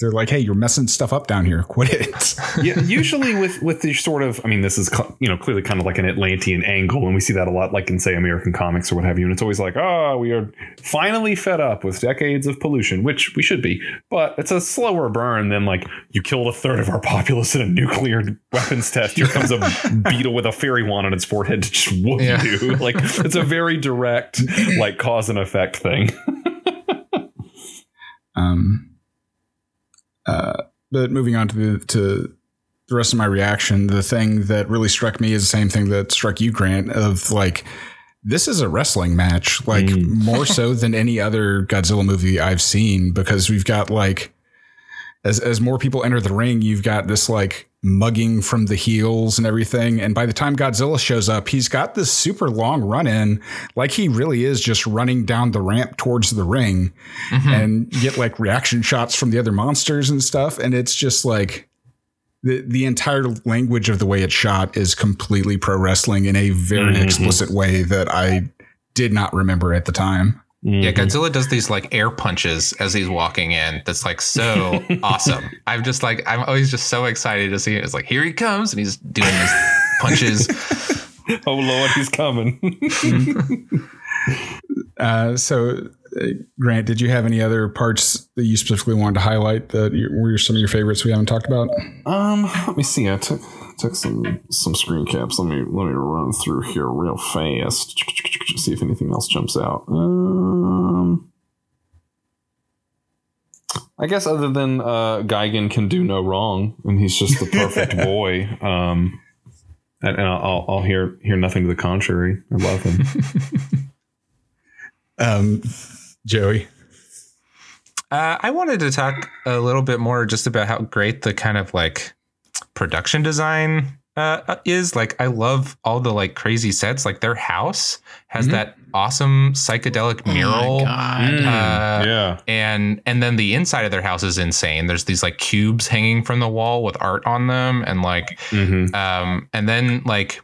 They're like, hey, you're messing stuff up down here. (laughs) Quit it. yeah, usually with with the sort of, I mean, this is cl- you know clearly kind of like an Atlantean angle, and we see that a lot, like in say American comics or what have you. And it's always like, oh, we are finally fed up with decades of pollution, which we should be, but it's a slower burn than like you killed a third of our populace in a nuclear weapons test. Here comes a (laughs) beetle with a fairy wand on its forehead to just whoop Yeah. you. (laughs) Like it's a very direct, like cause and effect thing. Um, uh, but moving on to the, to the rest of my reaction, the thing that really struck me is the same thing that struck you, Grant, of like, this is a wrestling match, like more so (laughs) than any other Godzilla movie I've seen, because we've got like, as, as more people enter the ring, you've got this like mugging from the heels and everything. And by the time Godzilla shows up, he's got this super long run in, like he really is just running down the ramp towards the ring mm-hmm. and get like reaction shots from the other monsters and stuff. And it's just like the, the entire language of the way it's shot is completely pro wrestling in a very mm-hmm. explicit way that I did not remember at the time. Yeah, Godzilla does these like air punches as he's walking in. That's like so (laughs) awesome. I'm just like I'm always just so excited to see it. It's like here he comes and he's doing these (laughs) punches. (laughs) Oh lord, he's coming. Uh, so, uh, Grant, did you have any other parts that you specifically wanted to highlight that you, were some of your favorites we haven't talked about? Um, let me see. I took took some some screen caps. Let me let me run through here real fast. See if anything else jumps out. Um, I guess other than uh, Gigan can do no wrong, and he's just the perfect (laughs) boy. Um, and, and I'll, I'll hear hear nothing to the contrary. I love him. (laughs) Um, Joey. Uh, I wanted to talk a little bit more just about how great the kind of like production design uh, is. Like, I love all the like crazy sets. Like, their house has that awesome psychedelic mural. God. Uh, yeah, and and then the inside of their house is insane. There's these like cubes hanging from the wall with art on them, and like, Mhm. um, and then like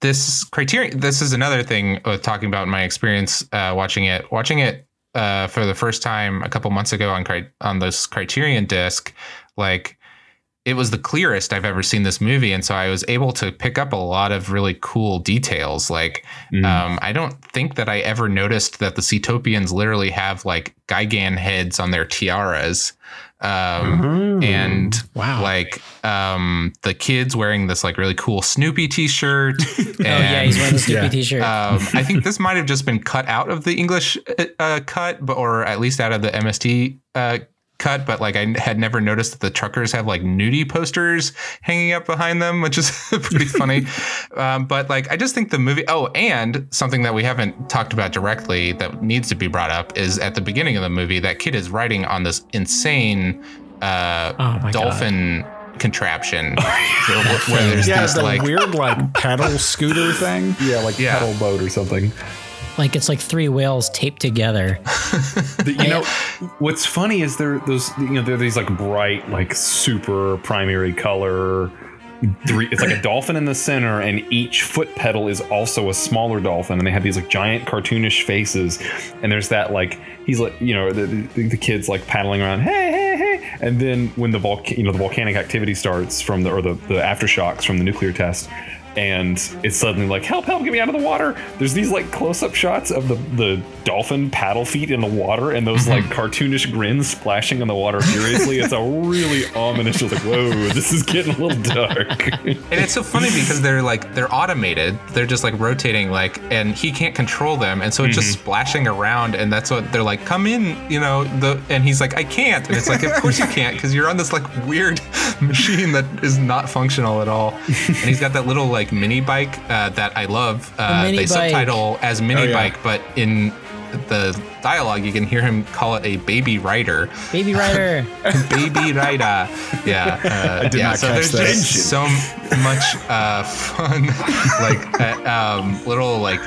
this criterion. This is another thing with talking about my experience uh, watching it. Watching it uh, for the first time a couple months ago on cri- on this Criterion disc, like it was the clearest I've ever seen this movie, and so I was able to pick up a lot of really cool details. Like, um, I don't think that I ever noticed that the Seatopians literally have like Gigan heads on their tiaras, um, and Wow. like um, the kids wearing this like really cool Snoopy T-shirt. (laughs) Oh yeah, he's wearing the Snoopy (laughs) Yeah. t-shirt. Um, I think this might have just been cut out of the English uh, uh, cut, but or at least out of the MST uh, cut. But like I had never noticed that the truckers have like nudie posters hanging up behind them, which is (laughs) pretty funny. (laughs) um, but like I just think the movie. Oh, and something that we haven't talked about directly that needs to be brought up is at the beginning of the movie that kid is riding on this insane uh, Oh my dolphin. Contraption (laughs) where, where there's Yeah, this the like weird like pedal scooter thing. yeah, like Yeah. pedal boat or something. Like it's like three whales taped together. (laughs) You know, what's funny is there those you know there are these like bright like super primary color. Three, it's like a dolphin in the center, and each foot pedal is also a smaller dolphin, and they have these like giant cartoonish faces. And there's that like he's like you know the, the, the kids like paddling around, hey hey hey, and then when the volcano you know the volcanic activity starts from the or the the aftershocks from the nuclear test, and it's suddenly like help help get me out of the water there's these like close-up shots of the the dolphin paddle feet in the water and those like mm-hmm. cartoonish grins splashing in the water furiously it's a really (laughs) ominous it's like whoa this is getting a little dark And it's so funny because they're like they're automated. They're just like rotating like and he can't control them. And so it's just mm-hmm. splashing around and that's what they're like, come in, you know, the and he's like, I can't. And it's like, of course you can't, because you're on this like weird (laughs) machine that is not functional at all. And he's got that little like mini bike uh, that I love. Uh, they bike. subtitle as mini Oh, yeah. bike, but in the dialogue you can hear him call it a baby rider Baby Rider. (laughs) baby rider. Yeah, uh, (laughs) did yeah. not so catch there's that. just so much uh, fun, (laughs) like uh, um, little like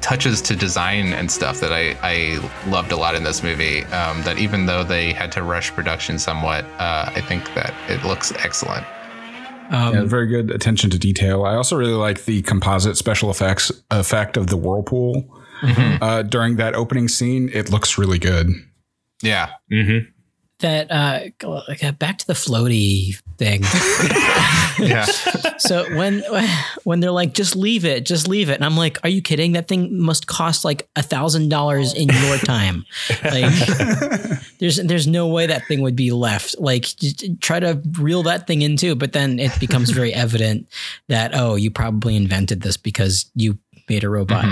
touches to design and stuff that I, I loved a lot in this movie. Um, that even though they had to rush production somewhat, uh, I think that it looks excellent. Um, Yeah, very good attention to detail. I also really like the composite special effects effect of the whirlpool uh, during that opening scene. It looks really good. Yeah, that uh, back to the floaty thing. (laughs) yeah. so when when they're like, just leave it, just leave it, and I'm like, are you kidding? That thing must cost like a thousand dollars in your time. Like, (laughs) there's there's no way that thing would be left. Like, just try to reel that thing in too, but then it becomes very evident that oh, you probably invented this because you made a robot.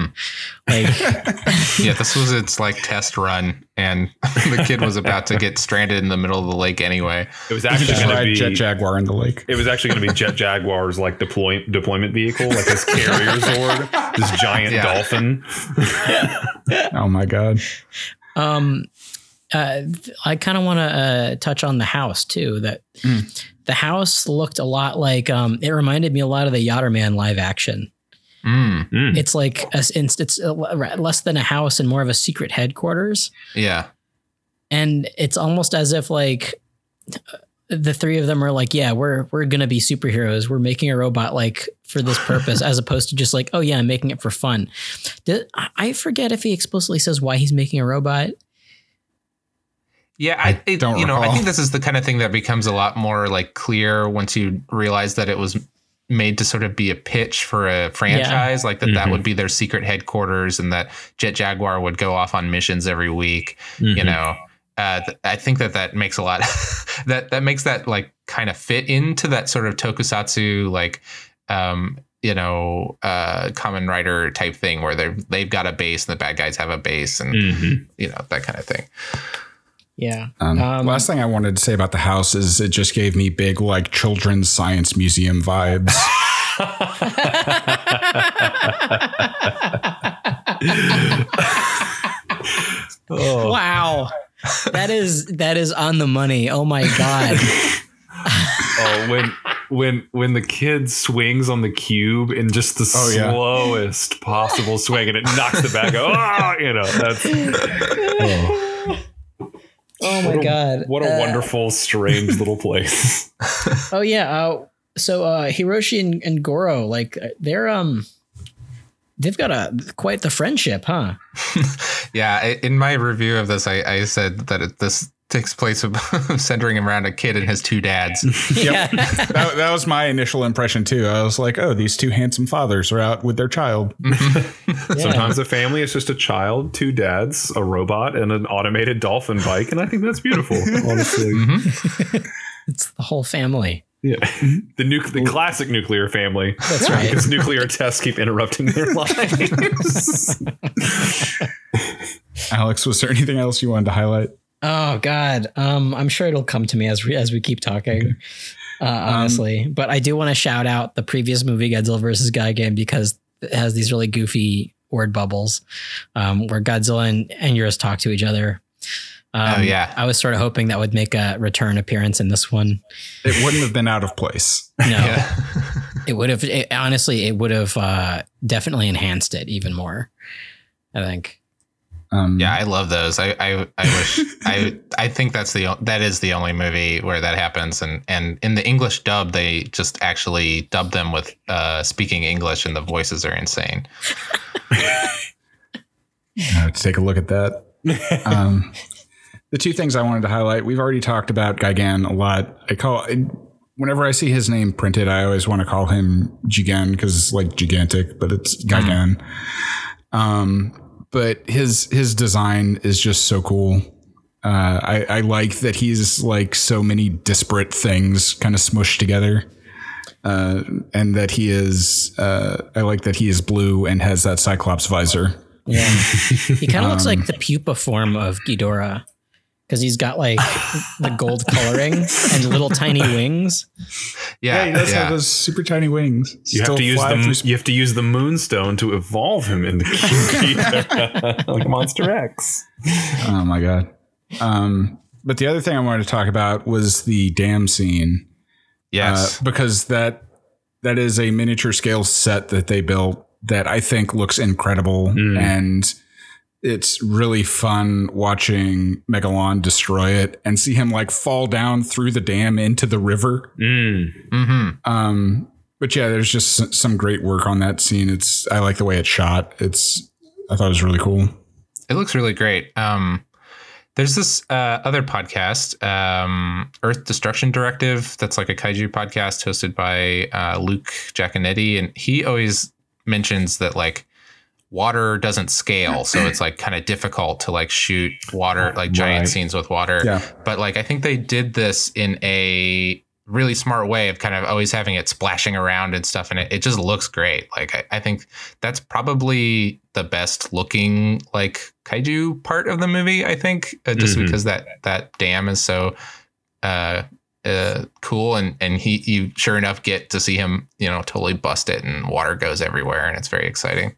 Like, (laughs) (laughs) yeah, this was its like test run, and (laughs) the kid was about to get stranded in the middle of the lake anyway. it was actually going to be Jet Jaguar in the lake. it was actually going to be Jet Jaguar's like deploy, deployment vehicle, like this carrier Zord, this giant Yeah. dolphin. Oh my god! um uh, I kind of want to uh, touch on the house too. That the house looked a lot like um, it reminded me a lot of the Yatterman live action. Mm, Mm. It's like a, it's, it's a- less than a house and more of a secret headquarters. yeah. and it's almost as if like the three of them are like yeah we're we're gonna be superheroes we're making a robot like for this (laughs) purpose as opposed to just like oh yeah i'm making it for fun Did- I- i forget if he explicitly says why he's making a robot Yeah, I, I it, don't you know, I think this is the kind of thing that becomes a lot more like clear once you realize that it was made to sort of be a pitch for a franchise, like that that would be their secret headquarters, and that Jet Jaguar would go off on missions every week. You know, uh, th- I think that that makes a lot (laughs) that that makes that like kind of fit into that sort of tokusatsu like. Um, you know, uh, Kamen Rider type thing where they're they've got a base and the bad guys have a base and Mhm. you know that kind of thing. Yeah Um, Um, last thing I wanted to say about the house is it just gave me big like children's science museum vibes. (laughs) Oh. wow that is that is on the money oh my god (laughs) oh, when when when the kid swings on the cube in just the Oh, yeah. slowest possible swing and it knocks the back out. (laughs) Oh, you know, that's oh my what a, god What a Uh, wonderful, strange little (laughs) place. oh yeah uh, so uh hiroshi and, and goro like uh, they're um they've got a quite the friendship huh (laughs) Yeah, I- in my review of this, I, I said that it, this takes place of (laughs) centering around a kid and his two dads. (laughs) yeah (laughs) that, that was my initial impression too. I was like, oh, these two handsome fathers are out with their child. Sometimes a family is just a child, two dads, a robot, and an automated dolphin bike, and I think that's beautiful. Honestly, mm-hmm. it's the whole family yeah, mm-hmm. the nuc- the classic nuclear family. That's right. Because nuclear tests keep interrupting their lives. Alex, was there anything else you wanted to highlight? Oh God, um, I'm sure it'll come to me as we as we keep talking. Uh, honestly, but I do want to shout out the previous movie Godzilla versus Gigan because it has these really goofy word bubbles um, where Godzilla and, and Eurus talk to each other. Um, Oh, yeah. I was sort of hoping that would make a return appearance in this one. It wouldn't have been out of place. No, (laughs) Yeah. it would have. It, honestly, it would have uh, definitely enhanced it even more. I think. Um, yeah, I love those. I, I, I wish (laughs) I I think that's the that is the only movie where that happens. And and in the English dub, they just actually dub them with uh, speaking English, and the voices are insane. (laughs) let's take a look at that. um, the two things I wanted to highlight, we've already talked about Gigan a lot. I call whenever I see his name printed, I always want to call him Gigan because it's like gigantic, but it's Gigan. Um, but his his design is just so cool. Uh, I, I like that he's like so many disparate things kind of smushed together. Uh, and that he is, uh, I like that he is blue and has that Cyclops visor. Yeah, (laughs) he kind of looks like the pupa form of Ghidorah because he's got like the gold (laughs) coloring and little tiny wings. Yeah, Yeah, he does yeah. have those super tiny wings. You have to use the through you have to use the moonstone to evolve him into (laughs) like Monster X. Oh my god. Um, but the other thing I wanted to talk about was the dam scene, yes. uh, because that that is a miniature scale set that they built that I think looks incredible, and it's really fun watching Megalon destroy it and see him like fall down through the dam into the river. Mm. hmm Um, but yeah, there's just some great work on that scene. It's I like the way it's shot. It's I thought it was really cool. It looks really great. Um, there's this uh, other podcast, um, Earth Destruction Directive, that's like a kaiju podcast hosted by uh, Luke Giaconetti, and he always mentions that like water doesn't scale, so it's like kind of difficult to like shoot water, like giant Right. scenes with water. Yeah. But like I think they did this in a really smart way of kind of always having it splashing around and stuff and it, it just looks great like I, I think that's probably the best looking like kaiju part of the movie i think uh, just Mhm. because that that dam is so uh uh, cool and and he you sure enough get to see him you know totally bust it and water goes everywhere and it's very exciting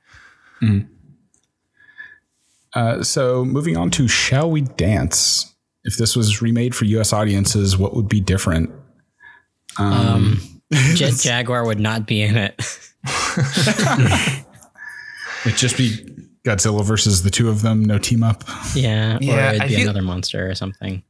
Uh, so moving on to Shall We Dance? If this was remade for US audiences, what would be different? Um, Jet (laughs) Jaguar would not be in it. (laughs) It'd just be Godzilla versus the two of them, no team up. Yeah, Yeah, or it'd I be feel- another monster or something.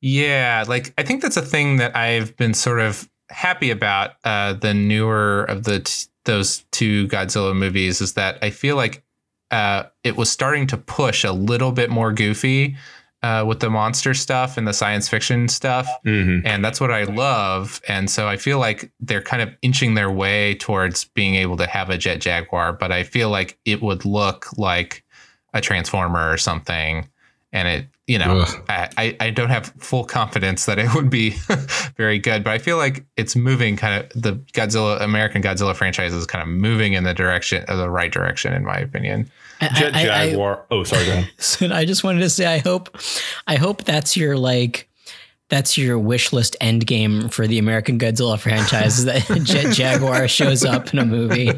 Yeah, like I think that's a thing that I've been sort of happy about uh, the newer of the t- those two Godzilla movies is that I feel like uh, it was starting to push a little bit more goofy uh, with the monster stuff and the science fiction stuff, Mm-hmm. and that's what I love. And so I feel like they're kind of inching their way towards being able to have a Jet Jaguar, but I feel like it would look like a Transformer or something, and it you know I, I- I don't have full confidence that it (laughs) would be (laughs) very good, but I feel like it's moving kind of the Godzilla American Godzilla franchise is kind of moving in the direction of the right direction, in my opinion. I- Jet I- I- I- Jaguar. oh, sorry. Go ahead. (laughs) So I just wanted to say, I hope, I hope that's your like, that's your wish list end game for the American Godzilla franchise. is that Jet Jaguar shows up in a movie.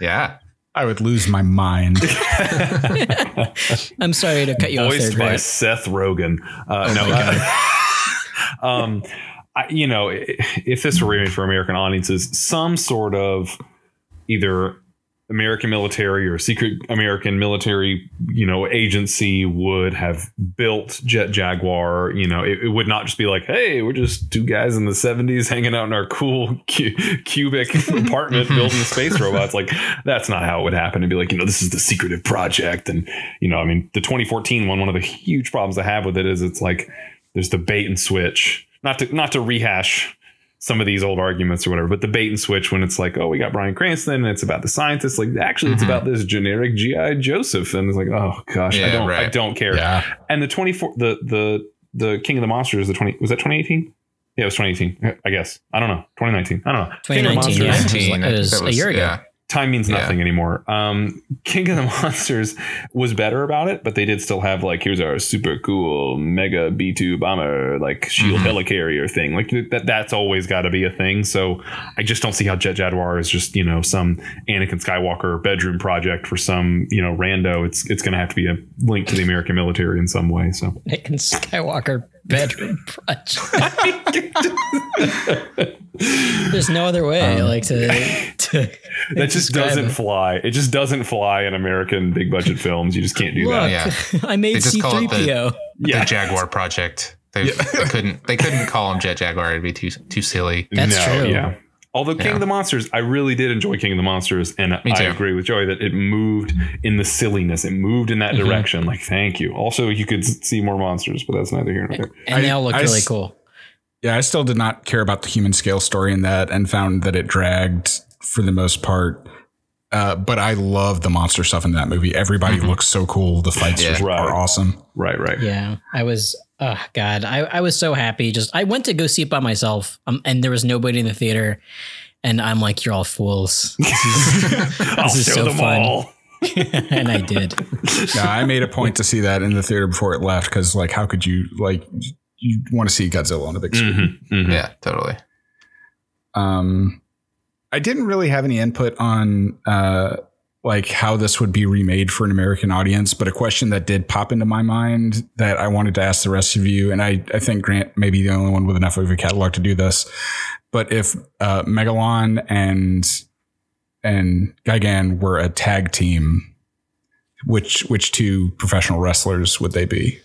Yeah, I would lose my mind. (laughs) (laughs) I'm sorry to cut you off there, voiced by Grant. Seth Rogen. Uh, no, uh, (laughs) um, I, you know, if this were remade for American audiences, some sort of either American military or secret American military, you know, agency would have built Jet Jaguar. You know, it, it would not just be like, hey, we're just two guys in the '70s hanging out in our cool cu- cubic (laughs) apartment mm-hmm. building space robots. Like, that's not how it would happen. It'd be like, you know, this is the secretive project, and you know, I mean, the 2014 one. One of the huge problems I have with it is it's like there's the bait and switch. Not to not to rehash some of these old arguments or whatever, but the bait and switch when it's like, oh, we got Bryan Cranston and it's about the scientist. Like, actually, it's Mhm. about this generic GI Joseph, and it's like, oh gosh, I don't, I don't care. yeah. And the 24, the the the King of the Monsters, the 20 was that 2018? Yeah, it was 2018. I guess I don't know. 2019. I don't know. King of the 2019, yeah. Monsters- It was like- it was a year ago. yeah. Time means Yeah. nothing anymore. Um, King of the (laughs) Monsters was better about it, but they did still have like here's our super cool mega B two bomber like shield Mhm. helicarrier thing. Like that that's always got to be a thing. So I just don't see how Jet Jaguar is just you know some Anakin Skywalker bedroom project for some you know rando. It's it's going to have to be a link to the American military in some way. So Anakin Skywalker bedroom project. (laughs) There's no other way, like to, (laughs) to Um, that just doesn't it. fly. It just doesn't fly in American big budget films. You just can't do Look, that. Yeah. (laughs) I made They just call it the- C3PO. The Jaguar Project. They, they couldn't. They couldn't call him Jet Jaguar. It'd be too too silly. That's true. Yeah. Although King Yeah. of the Monsters, I really did enjoy King of the Monsters, and I agree with Joey that it moved in the silliness. It moved in that Mm-hmm. direction. Like, thank you. Also, you could see more monsters, but that's neither here nor there. And they I- all look I really s- cool. Yeah, I still did not care about the human scale story in that and found that it dragged for the most part. Uh, but I love the monster stuff in that movie. Everybody looks so cool. The fights Yeah. are, Right. are awesome. Right, right. Yeah, I was. Oh God, I, I was so happy. Just I went to go see it by myself, um, and there was nobody in the theater, and I'm like, "You're all fools," (laughs) I'll is show so them fun. all. (laughs) and I did. Yeah, I made a point to see that in the theater before it left because, like, how could you like you want to see Godzilla on a big screen? Mhm, mhm. Yeah, totally. Um, I didn't really have any input on uh, like how this would be remade for an American audience, but a question that did pop into my mind that I wanted to ask the rest of you, and I, I think Grant may be the only one with enough of a catalog to do this, but if uh, Megalon and and Gigan were a tag team, which which two professional wrestlers would they be?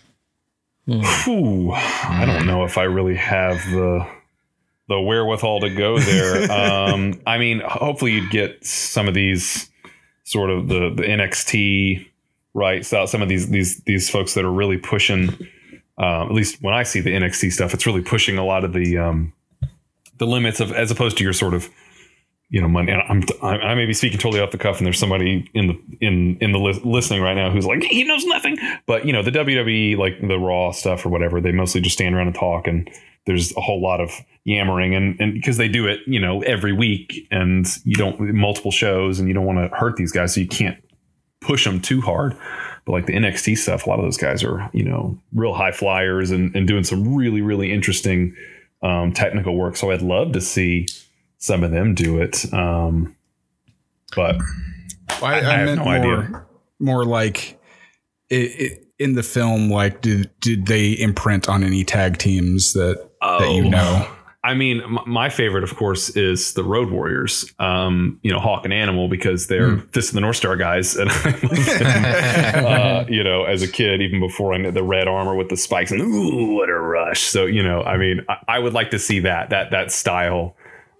Whew, I don't know if I really have the the wherewithal to go there. (laughs) um, I mean, hopefully you'd get some of these sort of the the NXT right. So some of these these these folks that are really pushing. Um, at least when I see the NXT stuff, it's really pushing a lot of the um, the limits of as opposed to your sort of you know money. I'm I I may be speaking totally off the cuff, and there's somebody in the in in the li- listening right now who's like he knows nothing. But you know the WWE like the Raw stuff or whatever, they mostly just stand around and talk, and there's a whole lot of yammering, and and because they do it you know every week, and you don't multiple shows, and you don't want to hurt these guys, so you can't push them too hard. But like the NXT stuff, a lot of those guys are you know real high flyers and and doing some really really interesting um, technical work. So I'd love to see some of them do it. Um, but Well, I, I I, have meant no more, idea. more like i i in the film. Like, did did they imprint on any tag teams that that you Oh. know? I mean, my favorite, of course, is the Road Warriors. Um, you know, Hawk and Animal because they're Fist of the North Star guys, and (laughs) I love (laughs) uh, you know, as a kid, even before I knew the red armor with the spikes and ooh, what a rush! So you know, I mean, I, I would like to see that that that style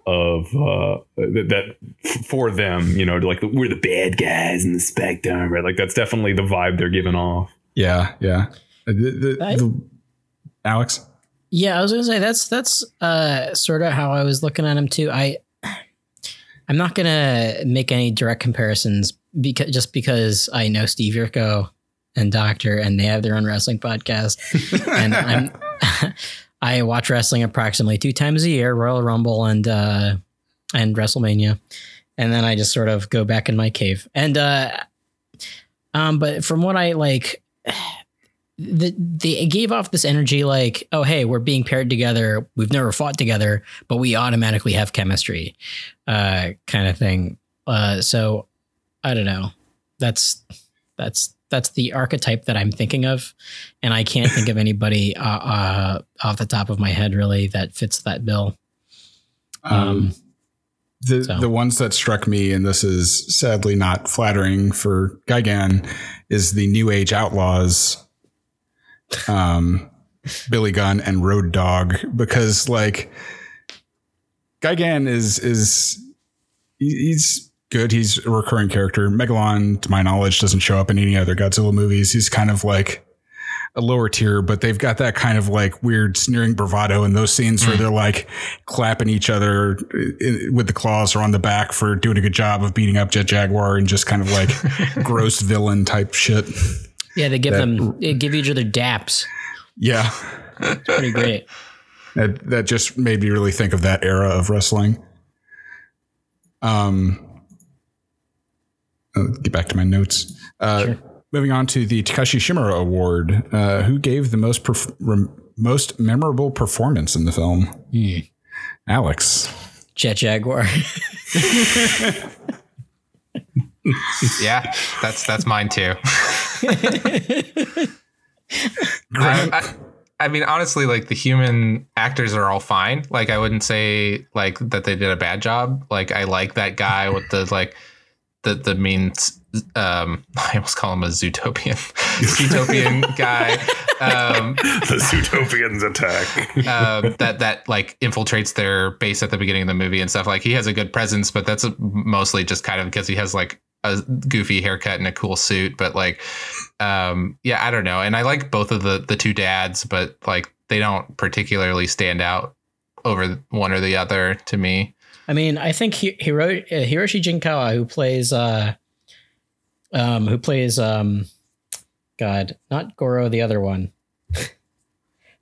of uh that, that for them. You know, like we're the bad guys in the spiked right? Like that's definitely the vibe they're giving off. Yeah, yeah. Uh, The, the, I- the- Alex, Yeah, I was gonna say that's that's uh sort of how I was looking at him too. I I'm not gonna make any direct comparisons because just because I know Steve Yurko and Doctor and they have their own wrestling podcast, and I'm (laughs) (laughs) I watch wrestling approximately two times a year, Royal Rumble and uh and WrestleMania, and then I just sort of go back in my cave. And uh um, but from what I like (sighs) the, they gave off this energy like, oh, hey, we're being paired together. We've never fought together, but we automatically have chemistry, uh, kind of thing. Uh, so I don't know. That's that's that's the archetype that I'm thinking of, and I can't think of anybody (laughs) uh, uh, off the top of my head really that fits that bill. um, the so. the ones that struck me, and this is sadly not flattering for Gigan, is the New Age Outlaws, um, (laughs) Billy Gunn and Road Dog, because like Gigan is is he's good. He's a recurring character. Megalon, to my knowledge, doesn't show up in any other Godzilla movies. He's kind of like a lower tier, but they've got that kind of like weird sneering bravado in those scenes where they're like clapping each other i- with the claws or on the back for doing a good job of beating up Jet Jaguar and just kind of like (laughs) gross villain type shit. Yeah, they give That- them they give each other daps. Yeah. It's pretty great. That that just made me really think of that era of wrestling. Um, uh, get back to my notes. Uh, Sure. Moving on to the Takashi Shimura Award, uh, who gave the most perf- rem- most memorable performance in the film? Hmm. Alex. Jet Jaguar. (laughs) Yeah, that's that's mine too. (laughs) I, I, I mean, honestly, like the human actors are all fine. Like, I wouldn't say like that they did a bad job. Like, I like that guy with the like the the mean. Um, (laughs) I almost call him a Zootopian, (laughs) Zootopian guy. Um, (laughs) the Zootopians attack. um, that that like infiltrates their base at the beginning of the movie and stuff. Like he has a good presence, but that's mostly just kind of because he has like a goofy haircut and a cool suit. But like, um, yeah, I don't know. And I like both of the the two dads, but like they don't particularly stand out over one or the other to me. I mean, I think Hiro, uh, Hiroshi Jinkawa, who plays, uh, um, who plays, um, God, not Goro, the other one.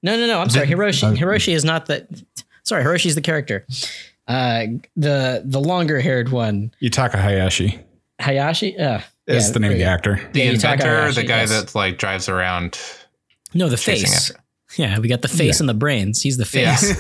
no, no, no. I'm sorry. Hiroshi. Hiroshi is not the. Sorry, Hiroshi's the character. Uh, the the longer haired one, Yutaka Hayashi Hayashi. Uh, is yeah, the name of the actor. The Yeah, Yutaka inventor, Hayashi, the guy yes. that like drives around. No, the Chasing face. after- Yeah, we got the face and the brains. He's the face.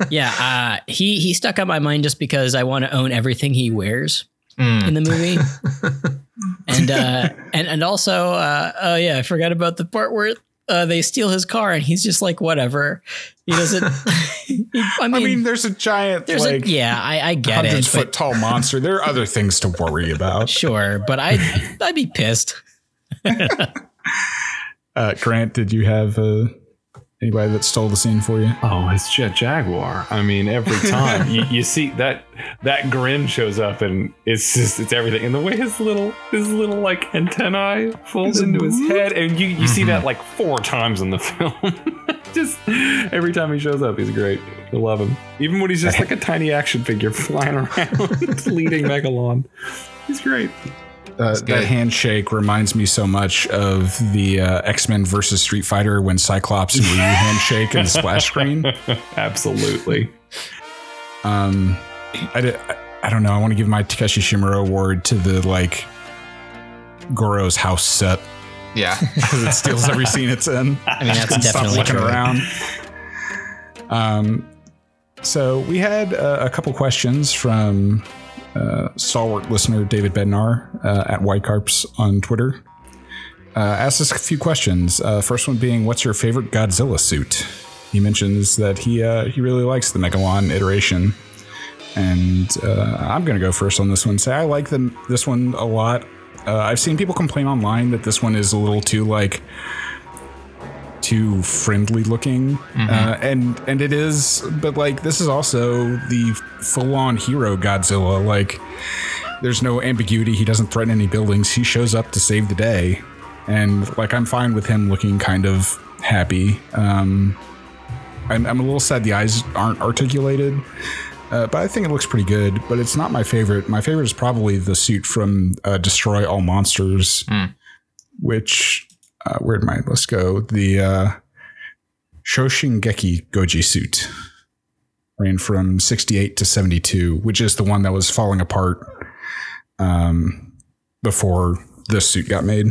(laughs) Yeah, uh, he he stuck out my mind just because I want to own everything he wears Mm. in the movie, (laughs) and uh, and and also, uh, oh yeah, I forgot about the part where uh, they steal his car and he's just like whatever. He doesn't. (laughs) I mean, I mean, there's a giant, there's like, a yeah, I, I get hundred it, foot tall monster. There are other things to worry about. sure, but I I'd be pissed. Uh, Grant, did you have uh, anybody that stole the scene for you? Oh, it's Jet Jaguar. I mean, every (laughs) time you, you see that that grin shows up, and it's just it's everything. And the way his little his little like antennae folds into his head, and you you see that mm-hmm. like four times in the (laughs) film. just every time he shows up, he's great. I love him. Even when he's just like a tiny action figure (laughs) flying around, leading Megalon. He's great. Uh, that handshake reminds me so much of the uh, X Men versus Street Fighter when Cyclops (laughs) and Ryu handshake in the splash screen. (laughs) Absolutely. Um, I, did, I, I don't know. I want to give my Takashi Shimura award to the like Goro's house set Yeah. (laughs) because it steals every scene it's in. I mean, that's Stop definitely looking true. around. Um, so we had uh, a couple questions from uh, stalwart listener David Bednar uh, at White Carps on Twitter. Uh, asked us a few questions. Uh, first one being, "What's your favorite Godzilla suit?" he mentions that he uh, he really likes the Megalon iteration, and uh, I'm gonna go first on this one. Say I like the this one a lot. I've seen people complain online that this one is a little too like too friendly looking, uh, and and it is. But like this is also the full on hero Godzilla. Like there's no ambiguity. He doesn't threaten any buildings. He shows up to save the day, and like I'm fine with him looking kind of happy. Um, I'm, I'm a little sad the eyes aren't articulated. Uh, but I think it looks pretty good. But it's not my favorite. My favorite is probably the suit from uh, Destroy All Monsters, which uh, where'd my list go? The uh, Soshingeki Goji suit ran from 68 to 72, which is the one that was falling apart um, before this suit got made.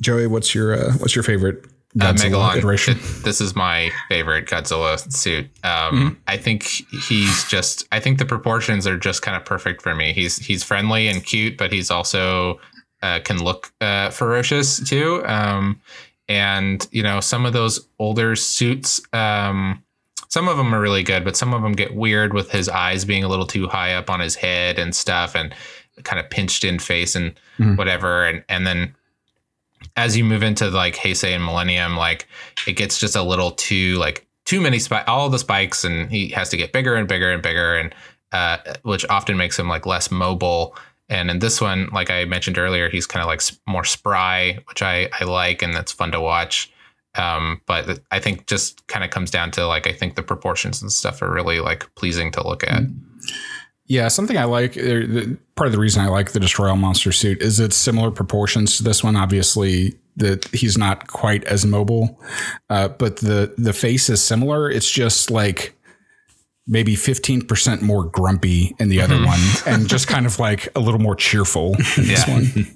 Joey, what's your uh, what's your favorite Uh, Godzilla Megalon. iteration? It- this is my favorite Godzilla suit. Um, Mm-hmm. I think he's just. I think the proportions are just kind of perfect for me. He's he's friendly and cute, but he's also uh, can look uh, ferocious too. Um, and you know, some of those older suits. Um, some of them are really good, but some of them get weird with his eyes being a little too high up on his head and stuff, and kind of pinched in face and Mhm. whatever. And and then as you move into like Heisei and Millennium, like it gets just a little too like too many spikes, all the spikes, and he has to get bigger and bigger and bigger, and uh, which often makes him like less mobile. And in this one, like I mentioned earlier, he's kind of like more spry, which I I like, and that's fun to watch. Um, but I think just kind of comes down to like I think the proportions and stuff are really like pleasing to look at. Yeah, something I like. er, Part of the reason I like the Destroy All Monster suit is it's similar proportions to this one. Obviously, that he's not quite as mobile, uh, but the the face is similar. It's just like maybe fifteen percent more grumpy in the other one, and just kind of like a little more cheerful in this Yeah. one.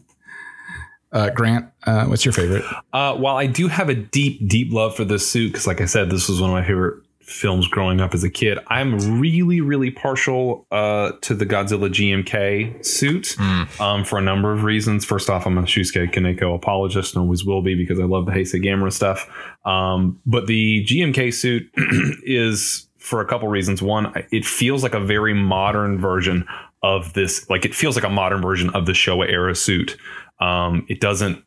Uh, Grant, uh, what's your favorite? Uh, while I do have a deep, deep love for this suit, because like I said, this was one of my favorite films growing up as a kid. I'm really, really partial uh, to the Godzilla GMK suit um, for a number of reasons. First off, I'm a Shusuke Kaneko apologist and always will be because I love the Heisei Gamera stuff. Um, but the GMK suit (clears throat) is for a couple reasons. One, it feels like a very modern version of this. Like it feels like a modern version of the Showa era suit. Um, it doesn't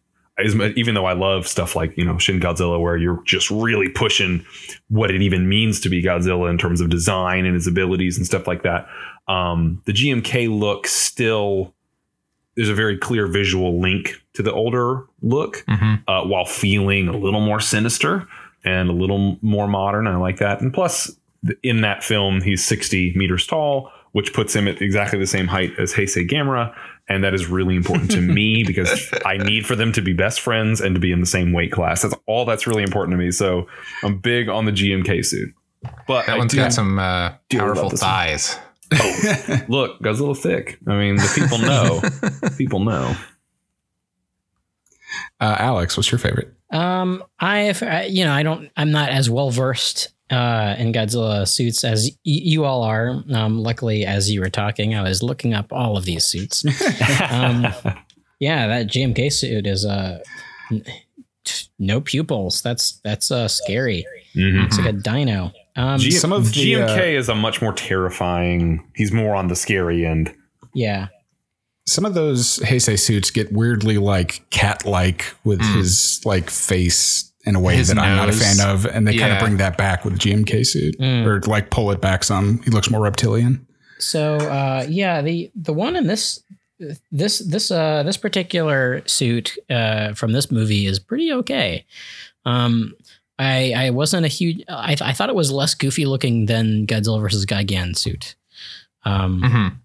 even though I love stuff like you know Shin Godzilla, where you're just really pushing what it even means to be Godzilla in terms of design and his abilities and stuff like that. Um, the GMK look still there's a very clear visual link to the older look, Mhm. uh, while feeling a little more sinister and a little more modern. I like that, and plus in that film he's 60 meters tall, which puts him at exactly the same height as Heisei Gamera. And that is really important to me (laughs) because I need for them to be best friends and to be in the same weight class. That's all that's really important to me. So I'm big on the GMK suit. But That I one's do- got some uh, do love powerful this one. thighs. look, Godzilla thick. I mean, the people know. (laughs) people know. Uh, Alex, what's your favorite? Um, I've I, you know I don't I'm not as well versed uh, in Godzilla suits as y- you all are. Um, luckily, as you were talking, I was looking up all of these suits. (laughs) um, yeah, that GMK suit is uh, n- no pupils. That's that's uh, scary. Mhm. It's like a dino. Um, G- Some of the, GMK is a much more terrifying. He's more on the scary end. yeah, Some of those Heisei suits get weirdly like cat-like with his like face in a way His that I'm not a fan of, and they kind of bring that back with the GMK suit, Mm. or like pull it back some. He looks more reptilian. So uh, yeah, the the one in this this this uh this particular suit uh from this movie is pretty okay. Um, I I wasn't a huge. I I thought it was less goofy looking than Godzilla versus Gigan suit. Um, Mhm.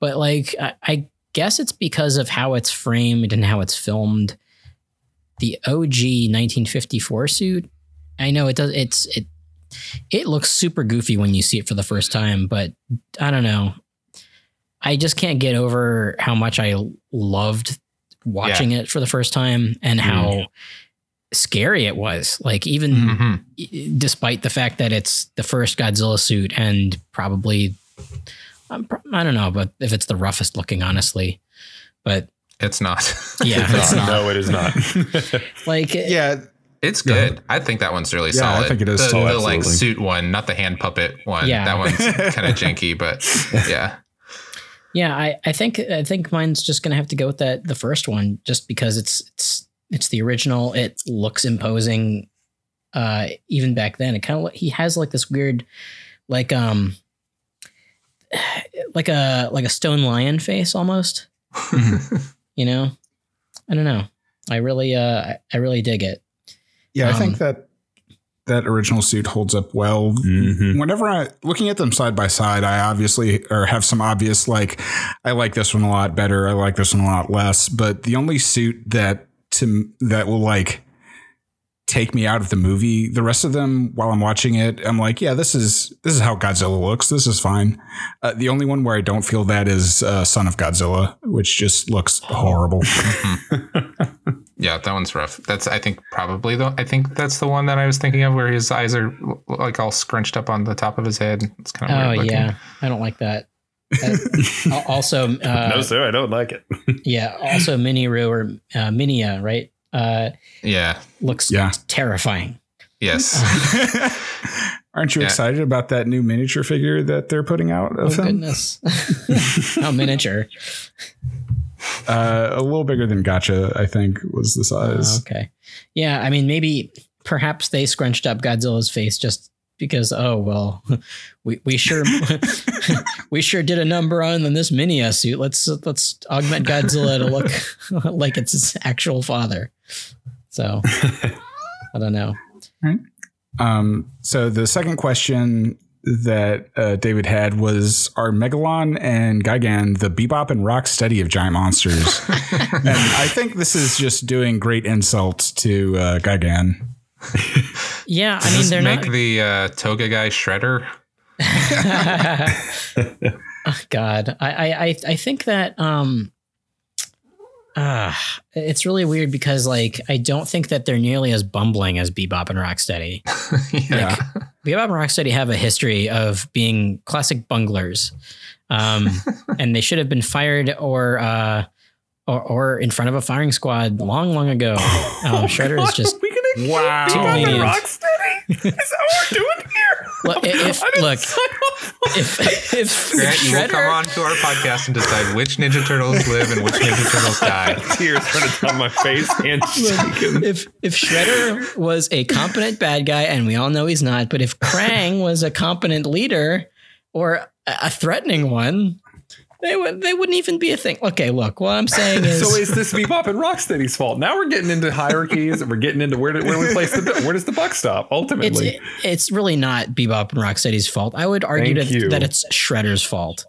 but like I, I guess it's because of how it's framed and how it's filmed. The OG 1954 suit, I know it does. It's it it looks super goofy when you see it for the first time, but I don't know. I just can't get over how much I loved watching it for the first time and how scary it was. Like even Mhm. despite the fact that it's the first Godzilla suit and probably I'm I don't know, but if it's the roughest looking, honestly, but It's not. yeah, (laughs) It's not. No, it is not. (laughs) like Yeah, It's good. I think that one's really solid. Yeah, I think it is the, solid, the like suit one, not the hand puppet one. Yeah. that one's (laughs) kind of janky, but yeah. Yeah, I, I think I think mine's just gonna have to go with that the first one, just because it's it's it's the original. It looks imposing, uh, even back then. It kind of he has like this weird, like um, (sighs) like a like a stone lion face almost. You know, I don't know. I really uh I- I really dig it. Yeah, I Um, think that that original suit holds up well. Mhm. Whenever I looking at them side by side, I obviously or have some obvious like I like this one a lot better. I like this one a lot less. But the only suit that to that will like take me out of the movie, the rest of them while I'm watching it, I'm like, yeah, this is this is how Godzilla looks. This is fine. Uh, the only one where I don't feel that is uh, Son of Godzilla, which just looks horrible. (laughs) Yeah, that one's rough. That's I think probably the I think that's the one that I was thinking of where his eyes are like all scrunched up on the top of his head. It's kind of Oh weird yeah, I don't like that. Uh, (laughs) also, uh, no, sir, I don't like it. yeah. Also, Miniru or uh, Minya, right? Uh, Yeah. looks Yeah. terrifying. Yes. (laughs) Aren't you Yeah. excited about that new miniature figure that they're putting out Oh him? goodness! How (laughs) miniature? (laughs) Uh, a little bigger than Gotcha, I think, was the Oh, size. okay, yeah. I mean, maybe perhaps they scrunched up Godzilla's face just because. Oh well, we we sure (laughs) we sure did a number on this mini suit. Let's let's augment Godzilla to look (laughs) like it's his actual father. So I don't know. Um, so the second question that uh, David had was Are Megalon and Gigan the Bebop and Rocksteady of giant monsters? (laughs) and I think this is just doing great insult to uh, Gigan. Yeah, I mean Does they're not make not. the uh, toga guy shredder. (laughs) Oh, God, I, I, I, I think that um, uh, it's really weird because like I don't think that they're nearly as bumbling as Bebop and Rocksteady. (laughs) yeah. Bebop and Rocksteady have a history of being classic bunglers, um, (laughs) and they should have been fired or. Uh, or, or in front of a firing squad long, long ago. Um, Shredder is just we can Wow. Too lenient. Rocksteady. Is that what we're doing here? Well, (laughs) i- if- look, (laughs) if, if Grant, you will come on to our podcast and decide which Ninja Turtles live and which Ninja Turtles die. (laughs) tears running down my face and shaking. if if Shredder was a competent bad guy, and we all know he's not, but if Krang was a competent leader or a a threatening one, they would they wouldn't even be a thing. Okay, look, what I'm saying (laughs) is, So is this Bebop and Rocksteady's fault? Now we're getting into hierarchies and we're getting into where do, where we place the where does the buck stop it's ultimately? it's really not Bebop and Rocksteady's fault. I would argue that, that it's Shredder's fault,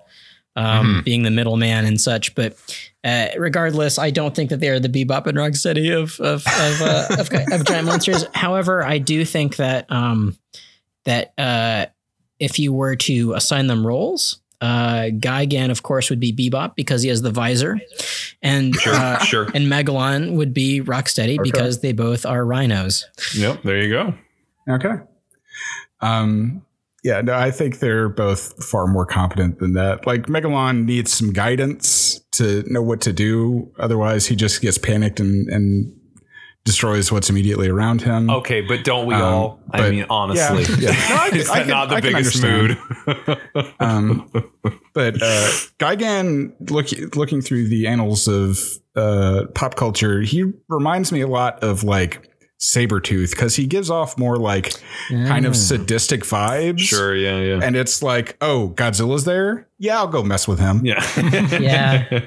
um, being the middleman and such. But uh, regardless, I don't think that they are the Bebop and Rocksteady of of of, uh, of, of giant monsters. (laughs) However, I do think that um, that uh, if you were to assign them roles. Uh, Gigan, of course, would be Bebop because he has the visor, and Sure, uh, sure. and Megalon would be Rocksteady because they both are rhinos. Yep, there you go. Okay. Um, yeah, no, I think they're both far more competent than that. Like Megalon needs some guidance to know what to do. Otherwise, he just gets panicked and, and destroys what's immediately around him. Okay, but don't we Um, all? I mean, honestly, Yeah, yeah. (laughs) No, I (laughs) can- is I that can- not the I biggest understand. mood? (laughs) Um, but uh, Gigan, look, looking through the annals of uh, pop culture, he reminds me a lot of like Sabretooth because he gives off more like kind of sadistic vibes. sure, yeah, yeah. And it's like, oh, Godzilla's there? Yeah, I'll go mess with him. yeah. (laughs) (laughs) Yeah.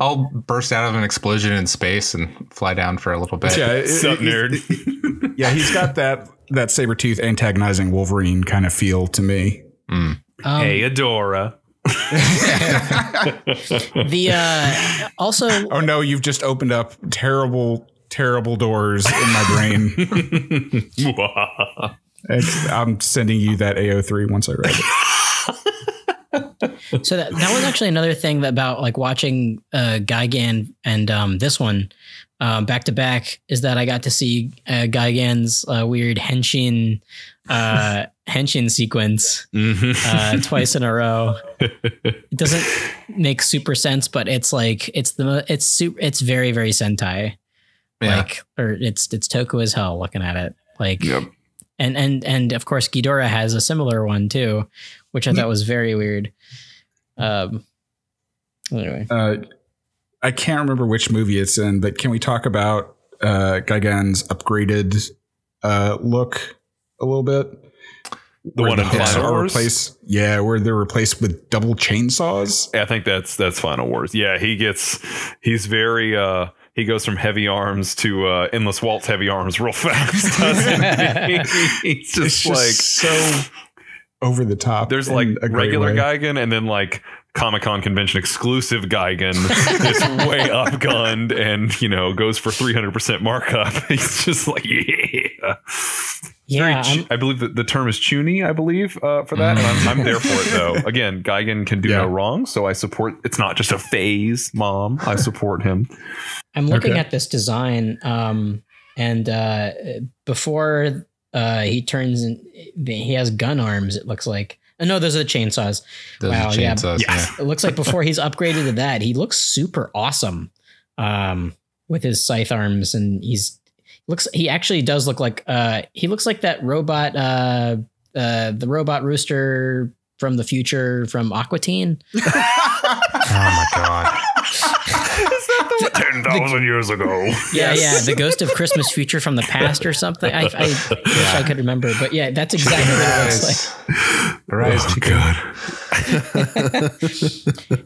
I'll burst out of an explosion in space and fly down for a little bit. Yeah, it- Sup, it- nerd? (laughs) yeah, he's got that that Sabretooth antagonizing Wolverine kind of feel to me. Um, hey, Adora. The uh, also Oh no, you've just opened up terrible, terrible doors in my brain. (laughs) I'm sending you that AO3 once I read it. so that, that was actually another thing about like watching uh, Gigan and um, this one um, back to back is that I got to see uh, Gigan's uh, weird henshin uh, (laughs) henshin sequence uh, twice in a row. It doesn't make super sense, but it's like it's the it's super it's very very Sentai. Yeah. Like, or it's it's Toku as hell looking at it. Like, Yep. and and and of course Ghidorah has a similar one too, which I thought was very weird. Um. Anyway, Uh, I can't remember which movie it's in, but can we talk about uh, Gigan's upgraded uh, look a little bit? The one in hooks Final Wars? replaced. Yeah, where they're replaced with double chainsaws. I think that's that's Final Wars. Yeah, he gets he's very uh he goes from heavy arms to uh endless waltz heavy arms real fast. (laughs) doesn't? He's just It's just like so over the top. there's like a regular way. Gigan and then like Comic Con convention exclusive Gigan is (laughs) way upgunned and you know goes for 300% markup. (laughs) He's just like yeah. Very yeah, ch- I'm, believe that the term is chuuni, I believe, uh, for that. And I'm, I'm there for it, though. (laughs) Again, Gigan can do Yeah. no wrong, so I support. It's not just a phase, mom. I support him. I'm looking Okay. at this design, um, and uh, before uh, he turns, in, he has gun arms. It looks like. Oh, no, those are the chainsaws. Those Wow, are yeah. Yeah. It looks like before he's (laughs) upgraded to that, he looks super awesome um, with his scythe arms, and he's looks. He actually does look like uh, he looks like that robot, uh, uh, the robot rooster from the future from Aqua Teen. (laughs) Oh my god. Ten thousand years ago. Yeah, yeah, the ghost of Christmas future from the past or something. I, I wish I could remember, but yeah, that's exactly what it looks like. Rise, Oh. God.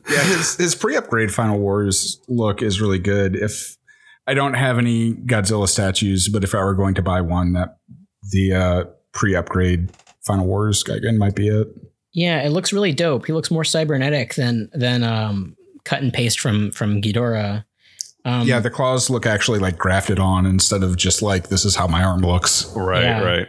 yeah, his his pre-upgrade Final Wars look is really good. If I don't have any Godzilla statues, but if I were going to buy one, that the uh, pre-upgrade Final Wars Gigan might be it. Yeah, it looks really dope. He looks more cybernetic than than um, cut and paste from from Ghidorah. Um, yeah, the claws look actually like grafted on instead of just like this is how my arm looks. Right, Yeah. right.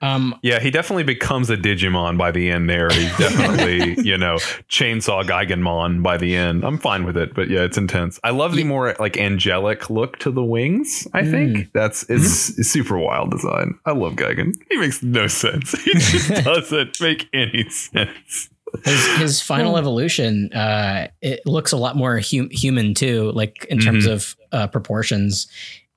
Um, Yeah, he definitely becomes a Digimon by the end there. He's definitely, (laughs) you know, Chainsaw Giganmon by the end. I'm fine with it, but yeah, it's intense. I love the more like angelic look to the wings, I think. That's it's, it's super wild design. I love Gigan. He makes no sense. He just (laughs) doesn't make any sense. his, his final evolution, uh, it looks a lot more hum- human too, like in terms of uh, proportions.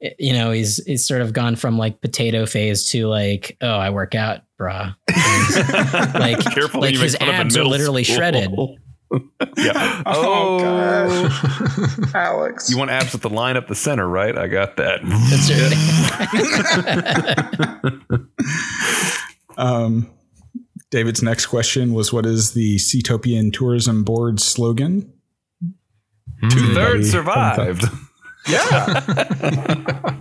It- you know, he's he's sort of gone from like potato phase to like, oh, I work out, bruh. (laughs) Like, Careful, like his fun abs are literally school. shredded. (laughs) yeah. Oh, Oh, (laughs) Alex. you want abs with the line up the center, right? I got that. That's right. Um, David's next question was, "What is the Seatopian Tourism Board slogan?" Two thirds survived. Yeah, (laughs)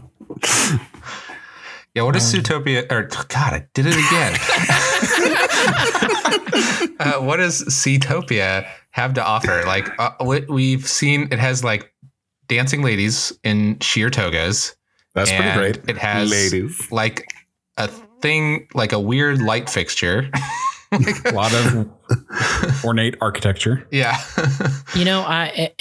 Yeah, what is Zootopia? Or God, I did it again. (laughs) uh, what does Seatopia have to offer? Like uh, we- we've seen, it has like dancing ladies in sheer togas. that's pretty great. It has Ladies. like a thing, like a weird light fixture. (laughs) A lot of ornate architecture. yeah, You know, I it,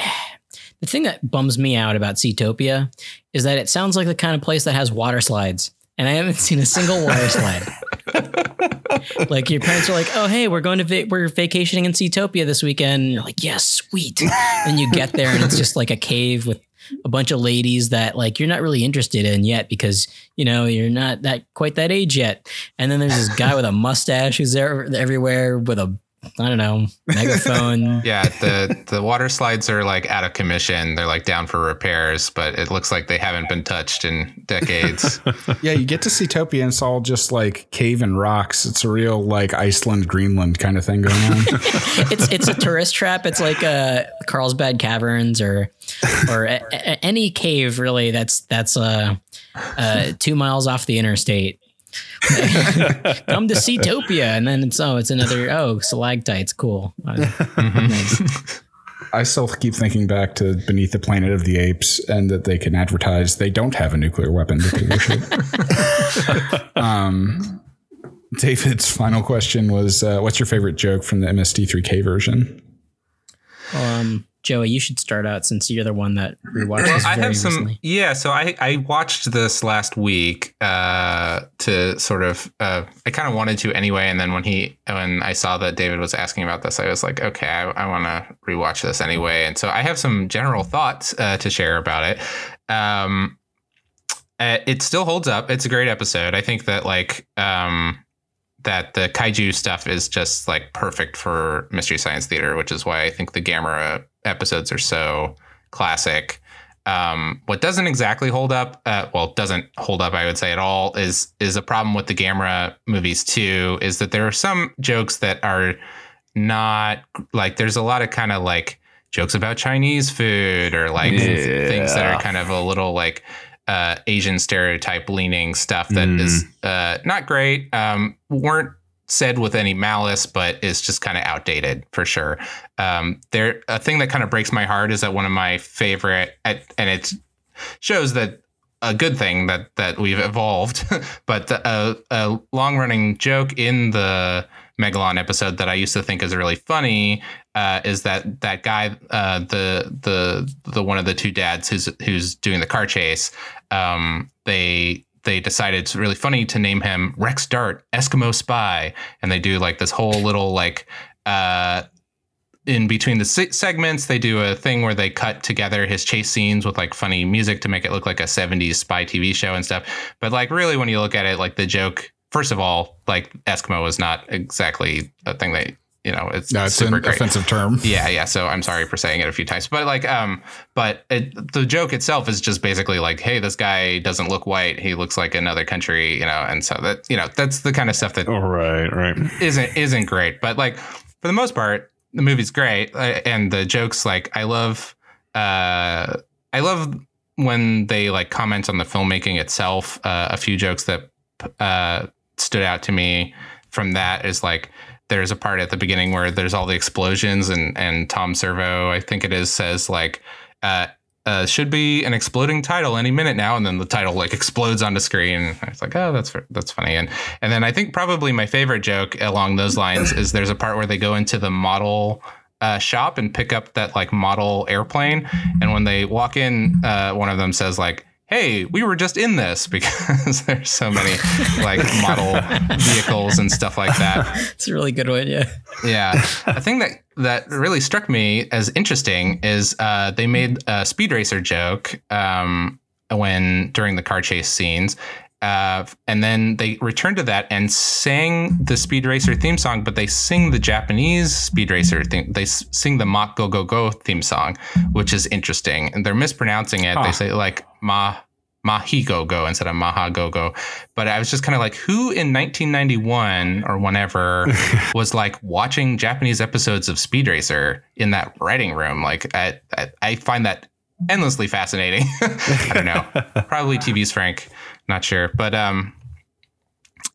the thing that bums me out about Seatopia is that it sounds like the kind of place that has water slides, and I haven't (laughs) seen a single water slide. (laughs) like your parents are like, "Oh, hey, we're going to va- we're vacationing in Seatopia this weekend." And you're like, "Yes, sweet." and you get there, and it's just like a cave with a bunch of ladies that like you're not really interested in yet because you know you're not that quite that age yet. And then there's this guy with a mustache who's there everywhere with a I don't know megaphone. (laughs) yeah. The the water slides are like out of commission. They're like down for repairs, but it looks like they haven't been touched in decades. (laughs) Yeah, you get to Seatopia and it's all just like cave and rocks. It's a real like Iceland, Greenland kind of thing going on. (laughs) it's it's a tourist trap. It's like uh, Carlsbad Caverns or or a, a- any cave really. That's that's uh, uh, two miles off the interstate. (laughs) Come to Seatopia, and then it's oh, it's another oh stalactites. Cool. (laughs) Uh, nice. I still keep thinking back to Beneath the Planet of the Apes and that they can advertise they don't have a nuclear weapon to they should. (laughs) um, David's final question was uh, What's your favorite joke from the MST3K version? Um, Joey, you should start out since you're the one that rewatched this I have some. recently. Yeah, so I I watched this last week uh, to sort of. Uh, I kind of wanted to anyway, and then when he when I saw that David was asking about this, I was like, okay, I, I want to rewatch this anyway, and so I have some general thoughts uh, to share about it. Um, uh, it still holds up. It's a great episode. I think that like um, that the kaiju stuff is just like perfect for Mystery Science Theater, which is why I think the Gamera episodes are so classic. Um, what doesn't exactly hold up, uh, well, doesn't hold up, I would say at all, is is a problem with the Gamera movies too. Is that there are some jokes that are not like there's a lot of kind of like jokes about Chinese food or like Yeah. things that are kind of a little like uh, Asian stereotype leaning stuff that is uh, not great. Um, weren't said with any malice, but is just kind of outdated for sure. Um, there, a thing that kind of breaks my heart is that one of my favorite, and it shows that a good thing that that we've evolved. (laughs) but the, a, a long running joke in the Megalon episode that I used to think is really funny uh, is that that guy, uh, the the the one of the two dads who's who's doing the car chase. Um, they they decided it's really funny to name him Rex Dart, Eskimo Spy, and they do like this whole little like. Uh, in between the se- segments, they do a thing where they cut together his chase scenes with like funny music to make it look like a 70s spy TV show and stuff. But like, really, when you look at it, like the joke, first of all, like Eskimo is not exactly a thing that, you know, it's, No, it's super an great. offensive term. (laughs) Yeah, yeah. So I'm sorry for saying it a few times, but like, um, but it, the joke itself is just basically like, hey, this guy doesn't look white; he looks like another country, you know. And so that, you know, that's the kind of stuff that Oh, right, right. isn't isn't great. But like for the most part, the movie's great, uh, and the jokes like I love. Uh, I love when they like comment on the filmmaking itself. Uh, a few jokes that uh, stood out to me from that is like there's a part at the beginning where there's all the explosions and and Tom Servo, I think it is, says like. Uh, uh, should be an exploding title any minute now, and then the title like explodes onto screen. I was like, oh, that's that's funny. And and then I think probably my favorite joke along those lines is there's a part where they go into the model uh, shop and pick up that like model airplane, and when they walk in, uh, one of them says like. Hey, we were just in this (laughs) because there's so many like (laughs) model vehicles and stuff like that. It's a really good one. Yeah. Yeah. a thing that that really struck me as interesting is uh, they made a speed racer joke um, when during the car chase scenes. Uh, and then they returned to that and sang the Speed Racer theme song, but they sing the Japanese Speed Racer theme. They s- sing the Mach Go Go Go theme song, which is interesting. And they're mispronouncing it. They say like Ma Mahi Go Go instead of Maha Go Go. But I was just kind of like, who in 1991 or whenever (laughs) was like watching Japanese episodes of Speed Racer in that writing room? Like, I, I, I find that endlessly fascinating. (laughs) I don't know. (laughs) Probably TV's Frank. Not sure. But, um,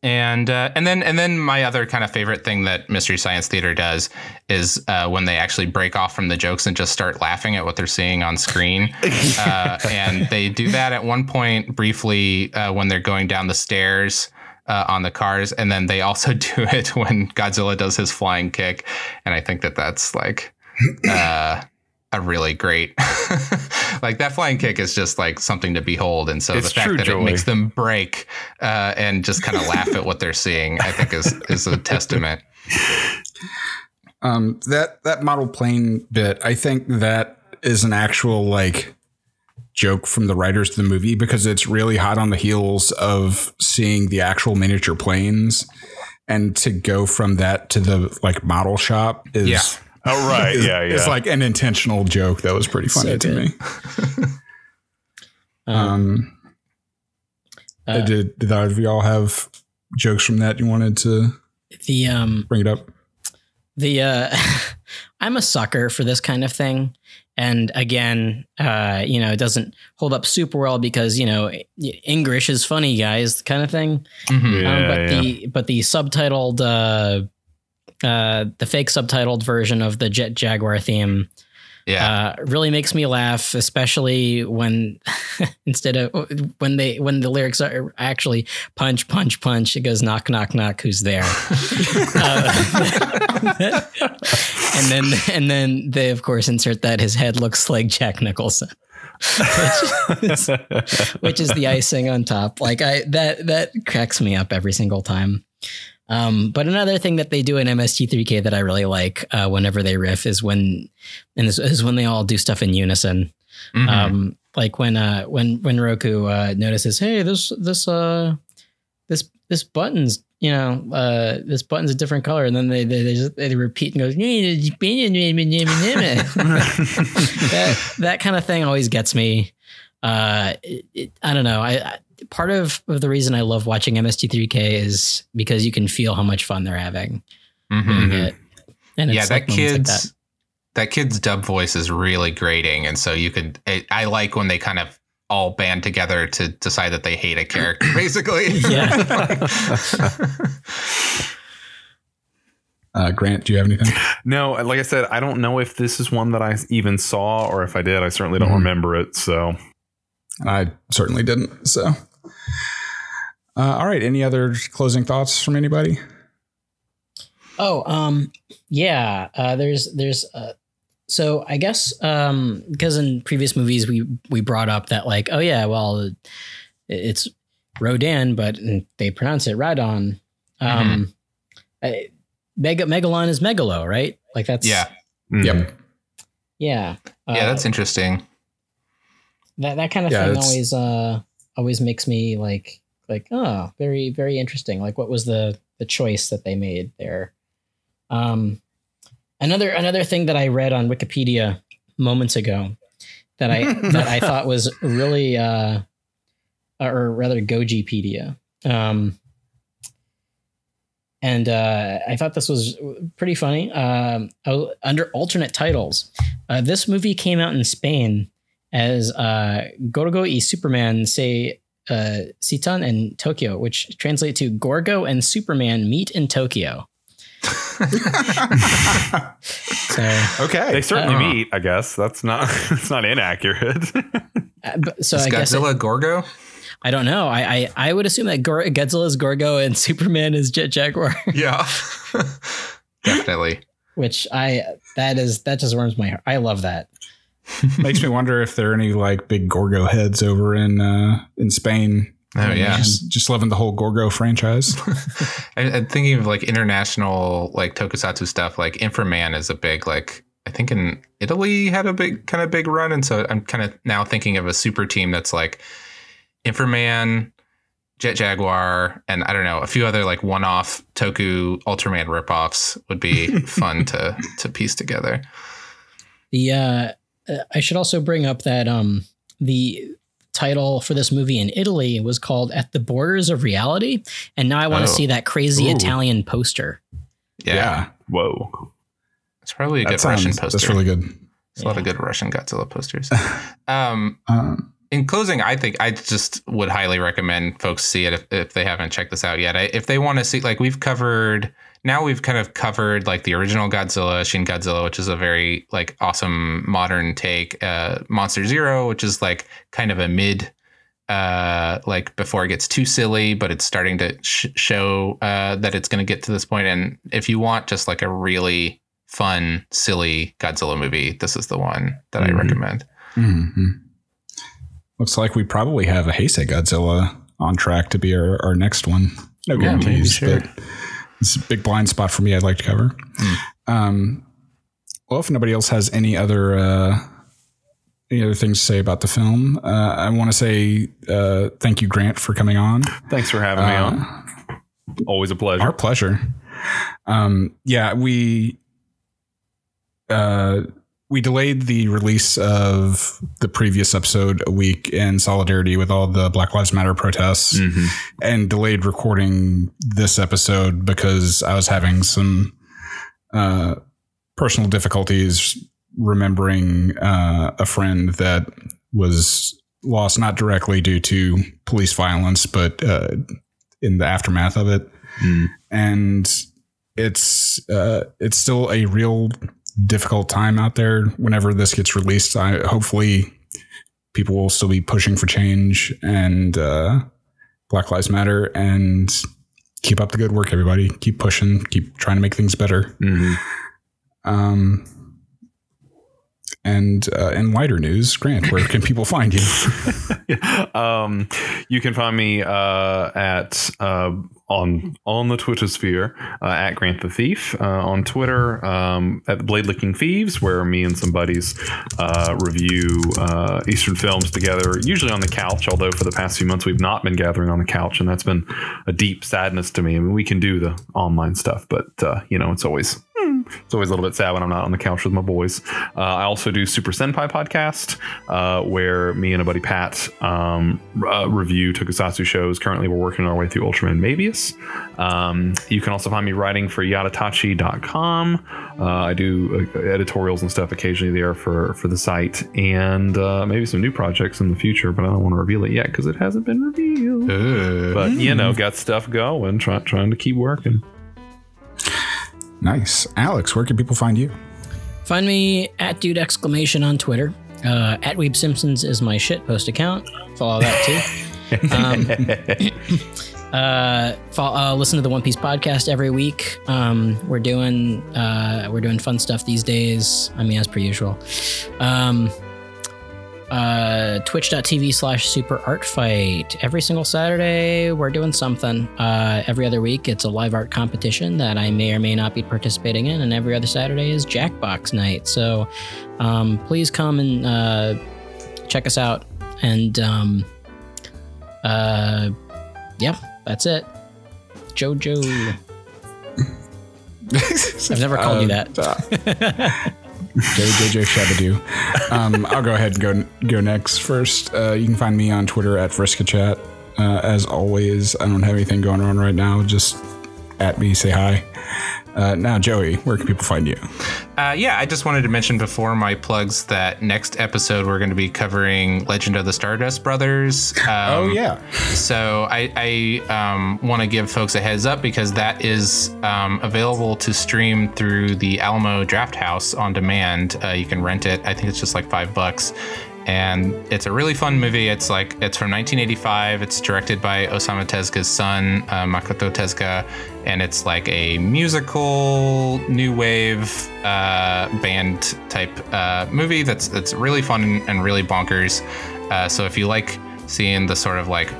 and uh, and then and then my other kind of favorite thing that Mystery Science Theater does is uh, when they actually break off from the jokes and just start laughing at what they're seeing on screen. (laughs) uh, and they do that at one point briefly uh, when they're going down the stairs. Uh, on the cars, and then they also (laughs) do it when Godzilla does his flying kick, and I think that that's like uh, a really great, (laughs) like that flying kick is just like something to behold, and so It's the fact true that joy. it makes them break uh, and just kind of laugh at what they're seeing, I think is is a testament. Um, that that model plane bit, I think that is an actual like joke from the writers of the movie because it's really hot on the heels of seeing the actual miniature planes, and to go from that to the like model shop is Yeah. Oh, right. is, yeah, yeah. is like an intentional joke that was pretty funny So to me. (laughs) Um, Uh, did did either of y'all have jokes from that you wanted to the um bring it up? the uh (laughs) i'm a sucker for this kind of thing and again uh you know it doesn't hold up super well because you know english is funny guys kind of thing Mhm. Yeah, um, but yeah. the but the subtitled uh uh the fake subtitled version of the jet jaguar theme Yeah, uh, really makes me laugh, especially when (laughs) instead of when they when the lyrics are actually punch punch punch, it goes knock knock knock, who's there? (laughs) Uh, (laughs) and then and then they of course insert that his head looks like Jack Nicholson. which, is, which is the icing on top. Like I that that cracks me up every single time. Um, but another thing that they do in MST3K that I really like uh, whenever they riff is when and is, is when they all do stuff in unison. Mhm. Um, like when uh when when Roku uh notices, hey, this this uh this this button's you know uh this button's a different color, and then they they they, just, they repeat and goes (laughs) that that kind of thing always gets me. Uh, it, it, I don't know. I, I part of, of the reason I love watching MST3K is because you can feel how much fun they're having. Mhm. it. And yeah, it's that like moments like kid's that. kid's dub voice is really grating, and so you could. I, I like when they kind of all band together to decide that they hate a character, (clears throat) basically. Yeah. (laughs) Uh, Grant, do you have anything? No, like I said, I don't know if this is one that I even saw, or if I did, I certainly don't Mhm. remember it. So I certainly didn't. So, uh, all right. Any other closing thoughts from anybody? Oh, um, yeah. Uh, there's there's uh, so I guess um, because in previous movies we we brought up that like oh yeah well it's Rodan but they pronounce it Radon. Um, I- Mega Megalon is Megalo, right? Like that's yeah, mhm. Yep. yeah Uh, yeah, that's interesting. That that kind of Yeah, thing always uh always makes me like like oh very very interesting. Like what was the the choice that they made there? Um another another thing that i read on wikipedia moments ago that i (laughs) that i thought was really uh or rather gojipedia. Um and uh, I thought this was pretty funny. Um, oh, under alternate titles, uh, this movie came out in Spain as uh, Gorgo y Superman say uh, Citan and Tokyo, which translate to Gorgo and Superman meet in Tokyo. So, Okay. they certainly Uh. meet. I guess that's not (laughs) that's not inaccurate. uh, but- so Is I guess it- Godzilla Gorgo? I don't know. I I, I would assume that Gor- Godzilla is Gorgo and (laughs) Superman is Jet Jaguar, Yeah, (laughs) definitely. which I that is that just warms my heart. I love that. (laughs) Makes me wonder if there are any like big Gorgo heads over in uh, in Spain. Oh yeah. Just, just loving the whole Gorgo franchise. (laughs) I, I'm thinking of like international like tokusatsu stuff. Like Inframan is a big like I think in Italy had a big kind of big run, and so I'm kind of now thinking of a super team that's like Inframan, Jet Jaguar, and I don't know a few other like one-off Toku Ultraman ripoffs would be (laughs) fun to to piece together. The uh, I should also bring up that um the title for this movie in Italy was called At the Borders of Reality, and now I want to Oh. see that crazy Ooh. Italian poster. Yeah, Whoa. it's probably a that good Russian poster. that's really good. There's a lot of good Russian Godzilla posters. (laughs) um, Um, in closing, I think I just would highly recommend folks see it if, if they haven't checked this out yet. I, if they want to see, like we've covered, now we've kind of covered like the original Godzilla, Shin Godzilla, which is a very like awesome modern take. Uh, Monster Zero, which is like kind of a mid, uh, like before it gets too silly, but it's starting to sh- show uh, that it's going to get to this point. And if you want just like a really fun, silly Godzilla movie, this is the one that I Mhm. recommend. mhm. Looks like we probably have a Heisei Godzilla on track to be our, our next one. No Yeah, maybe, guarantees, sure. but it's a big blind spot for me. I'd like to cover. Um, well, if nobody else has any other uh, any other things to say about the film, uh, I want to say uh, thank you, Grant, for coming on. Thanks for having me Uh, on. Always a pleasure. Our pleasure. Um, yeah, we uh, we delayed the release of the previous episode a week in solidarity with all the Black Lives Matter protests, Mhm. and delayed recording this episode because I was having some uh, personal difficulties remembering uh, a friend that was lost not directly due to police violence, but uh, in the aftermath of it Mm. and it's uh, it's still a real difficult time out there. Whenever this gets released, I hopefully people will still be pushing for change and uh, Black Lives Matter and keep up the good work, everybody. Keep pushing, keep trying to make things better. Mhm. Um, And uh, in wider news, Grant, where can people find you? (laughs) um, you can find me uh, at uh, on on the Twitter sphere uh, at Grant the Thief uh, on Twitter um, at Blade Licking Thieves, where me and some buddies uh, review Eastern films together, usually on the couch. Although for the past few months we've not been gathering on the couch, and that's been a deep sadness to me. I mean, we can do the online stuff, but you know, it's always it's always a little bit sad when I'm not on the couch with my boys. Uh, I also do Super Senpai podcast, uh, where me and a buddy Pat um, uh, review tokusatsu shows. Currently, we're working our way through Ultraman Mebius. Um, you can also find me writing for yattatachi.com. Uh, I do uh, editorials and stuff occasionally there for, for the site, and uh, maybe some new projects in the future, but I don't want to reveal it yet because it hasn't been revealed. But, you know, got stuff going, try, trying to keep working. Nice. Alex, where can people find you? Find me at dude exclamation on Twitter. Uh, at Weeb Simpsons is my shit post account. Follow that too. (laughs) um, (clears throat) uh, follow, uh, listen to the One Piece podcast every week. Um, we're doing uh, we're doing fun stuff these days. I mean, as per usual. Um, uh, twitch.tv slash super art fight every single saturday we're doing something. Uh, every other week it's a live art competition that i may or may not be participating in and every other saturday is jackbox night. So um, please come and uh, check us out. And um, uh, yeah that's it. Jojo. (laughs) I've never called you that (laughs) JJ Shabadoo. Um, I'll go ahead and go go next. First, uh, you can find me on Twitter at FriskaChat. Uh, as always, I don't have anything going on right now. Just at me, say hi. Uh, now, Joey, where can people find you? Uh, yeah, I just wanted to mention before my plugs that next episode we're going to be covering Legend of the Stardust Brothers. Um, oh yeah, So I, I um, want to give folks a heads up because that is um, available to stream through the Alamo Draft House on demand. Uh, you can rent it. I think it's just like five bucks. And it's a really fun movie. It's like it's from 1985. It's directed by Osamu Tezuka's son, uh, Makoto Tezuka, and it's like a musical new wave uh, band type uh, movie. That's that's really fun and really bonkers. Uh, so if you like seeing the sort of like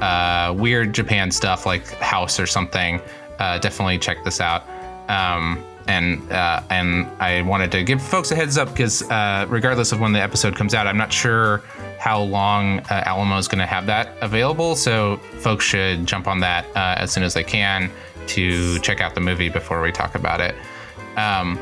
uh, weird Japan stuff like House or something, uh, definitely check this out. Um, and uh, and I wanted to give folks a heads up because uh, regardless of when the episode comes out, I'm not sure how long uh, Alamo is going to have that available. So folks should jump on that uh, as soon as they can to check out the movie before we talk about it. Um,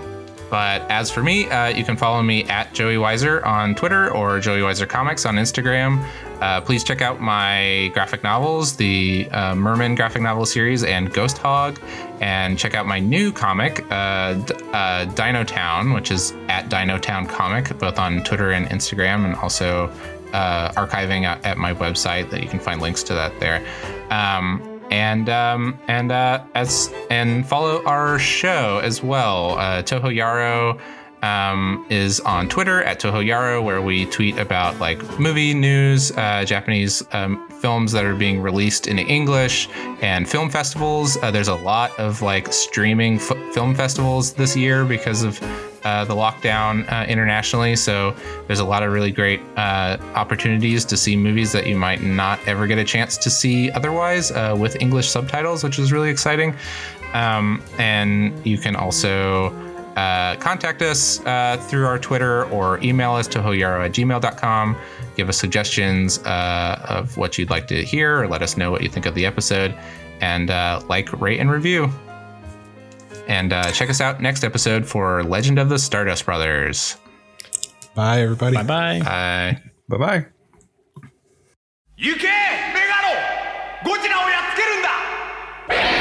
but as for me, uh, you can follow me at Joey Weiser on Twitter or Joey Weiser Comics on Instagram. Uh, please check out my graphic novels, the uh, Mermin graphic novel series and Ghost Hog, and check out my new comic, uh, D- uh, Dino Town, which is at Dino Town Comic, both on Twitter and Instagram, and also uh, archiving at, at my website that you can find links to that there. Um, and um, and uh, as and follow our show as well. Uh, Toho Yaro um, is on Twitter at Toho Yaro, where we tweet about like movie news, uh, Japanese um, films that are being released in English, and film festivals. Uh, there's a lot of like streaming f- film festivals this year because of uh, the lockdown uh, internationally. So there's a lot of really great uh, opportunities to see movies that you might not ever get a chance to see otherwise uh, with English subtitles, which is really exciting. Um, and you can also uh, contact us uh, through our Twitter or email us tohoyaro at gmail.com. Give us suggestions uh, of what you'd like to hear or let us know what you think of the episode. And uh, like, rate, and review. And uh, check us out next episode for Legend of the Stardust Brothers. Bye, everybody. Bye-bye. Bye bye. Bye. You can! メガロゴジラをやっつけるんだ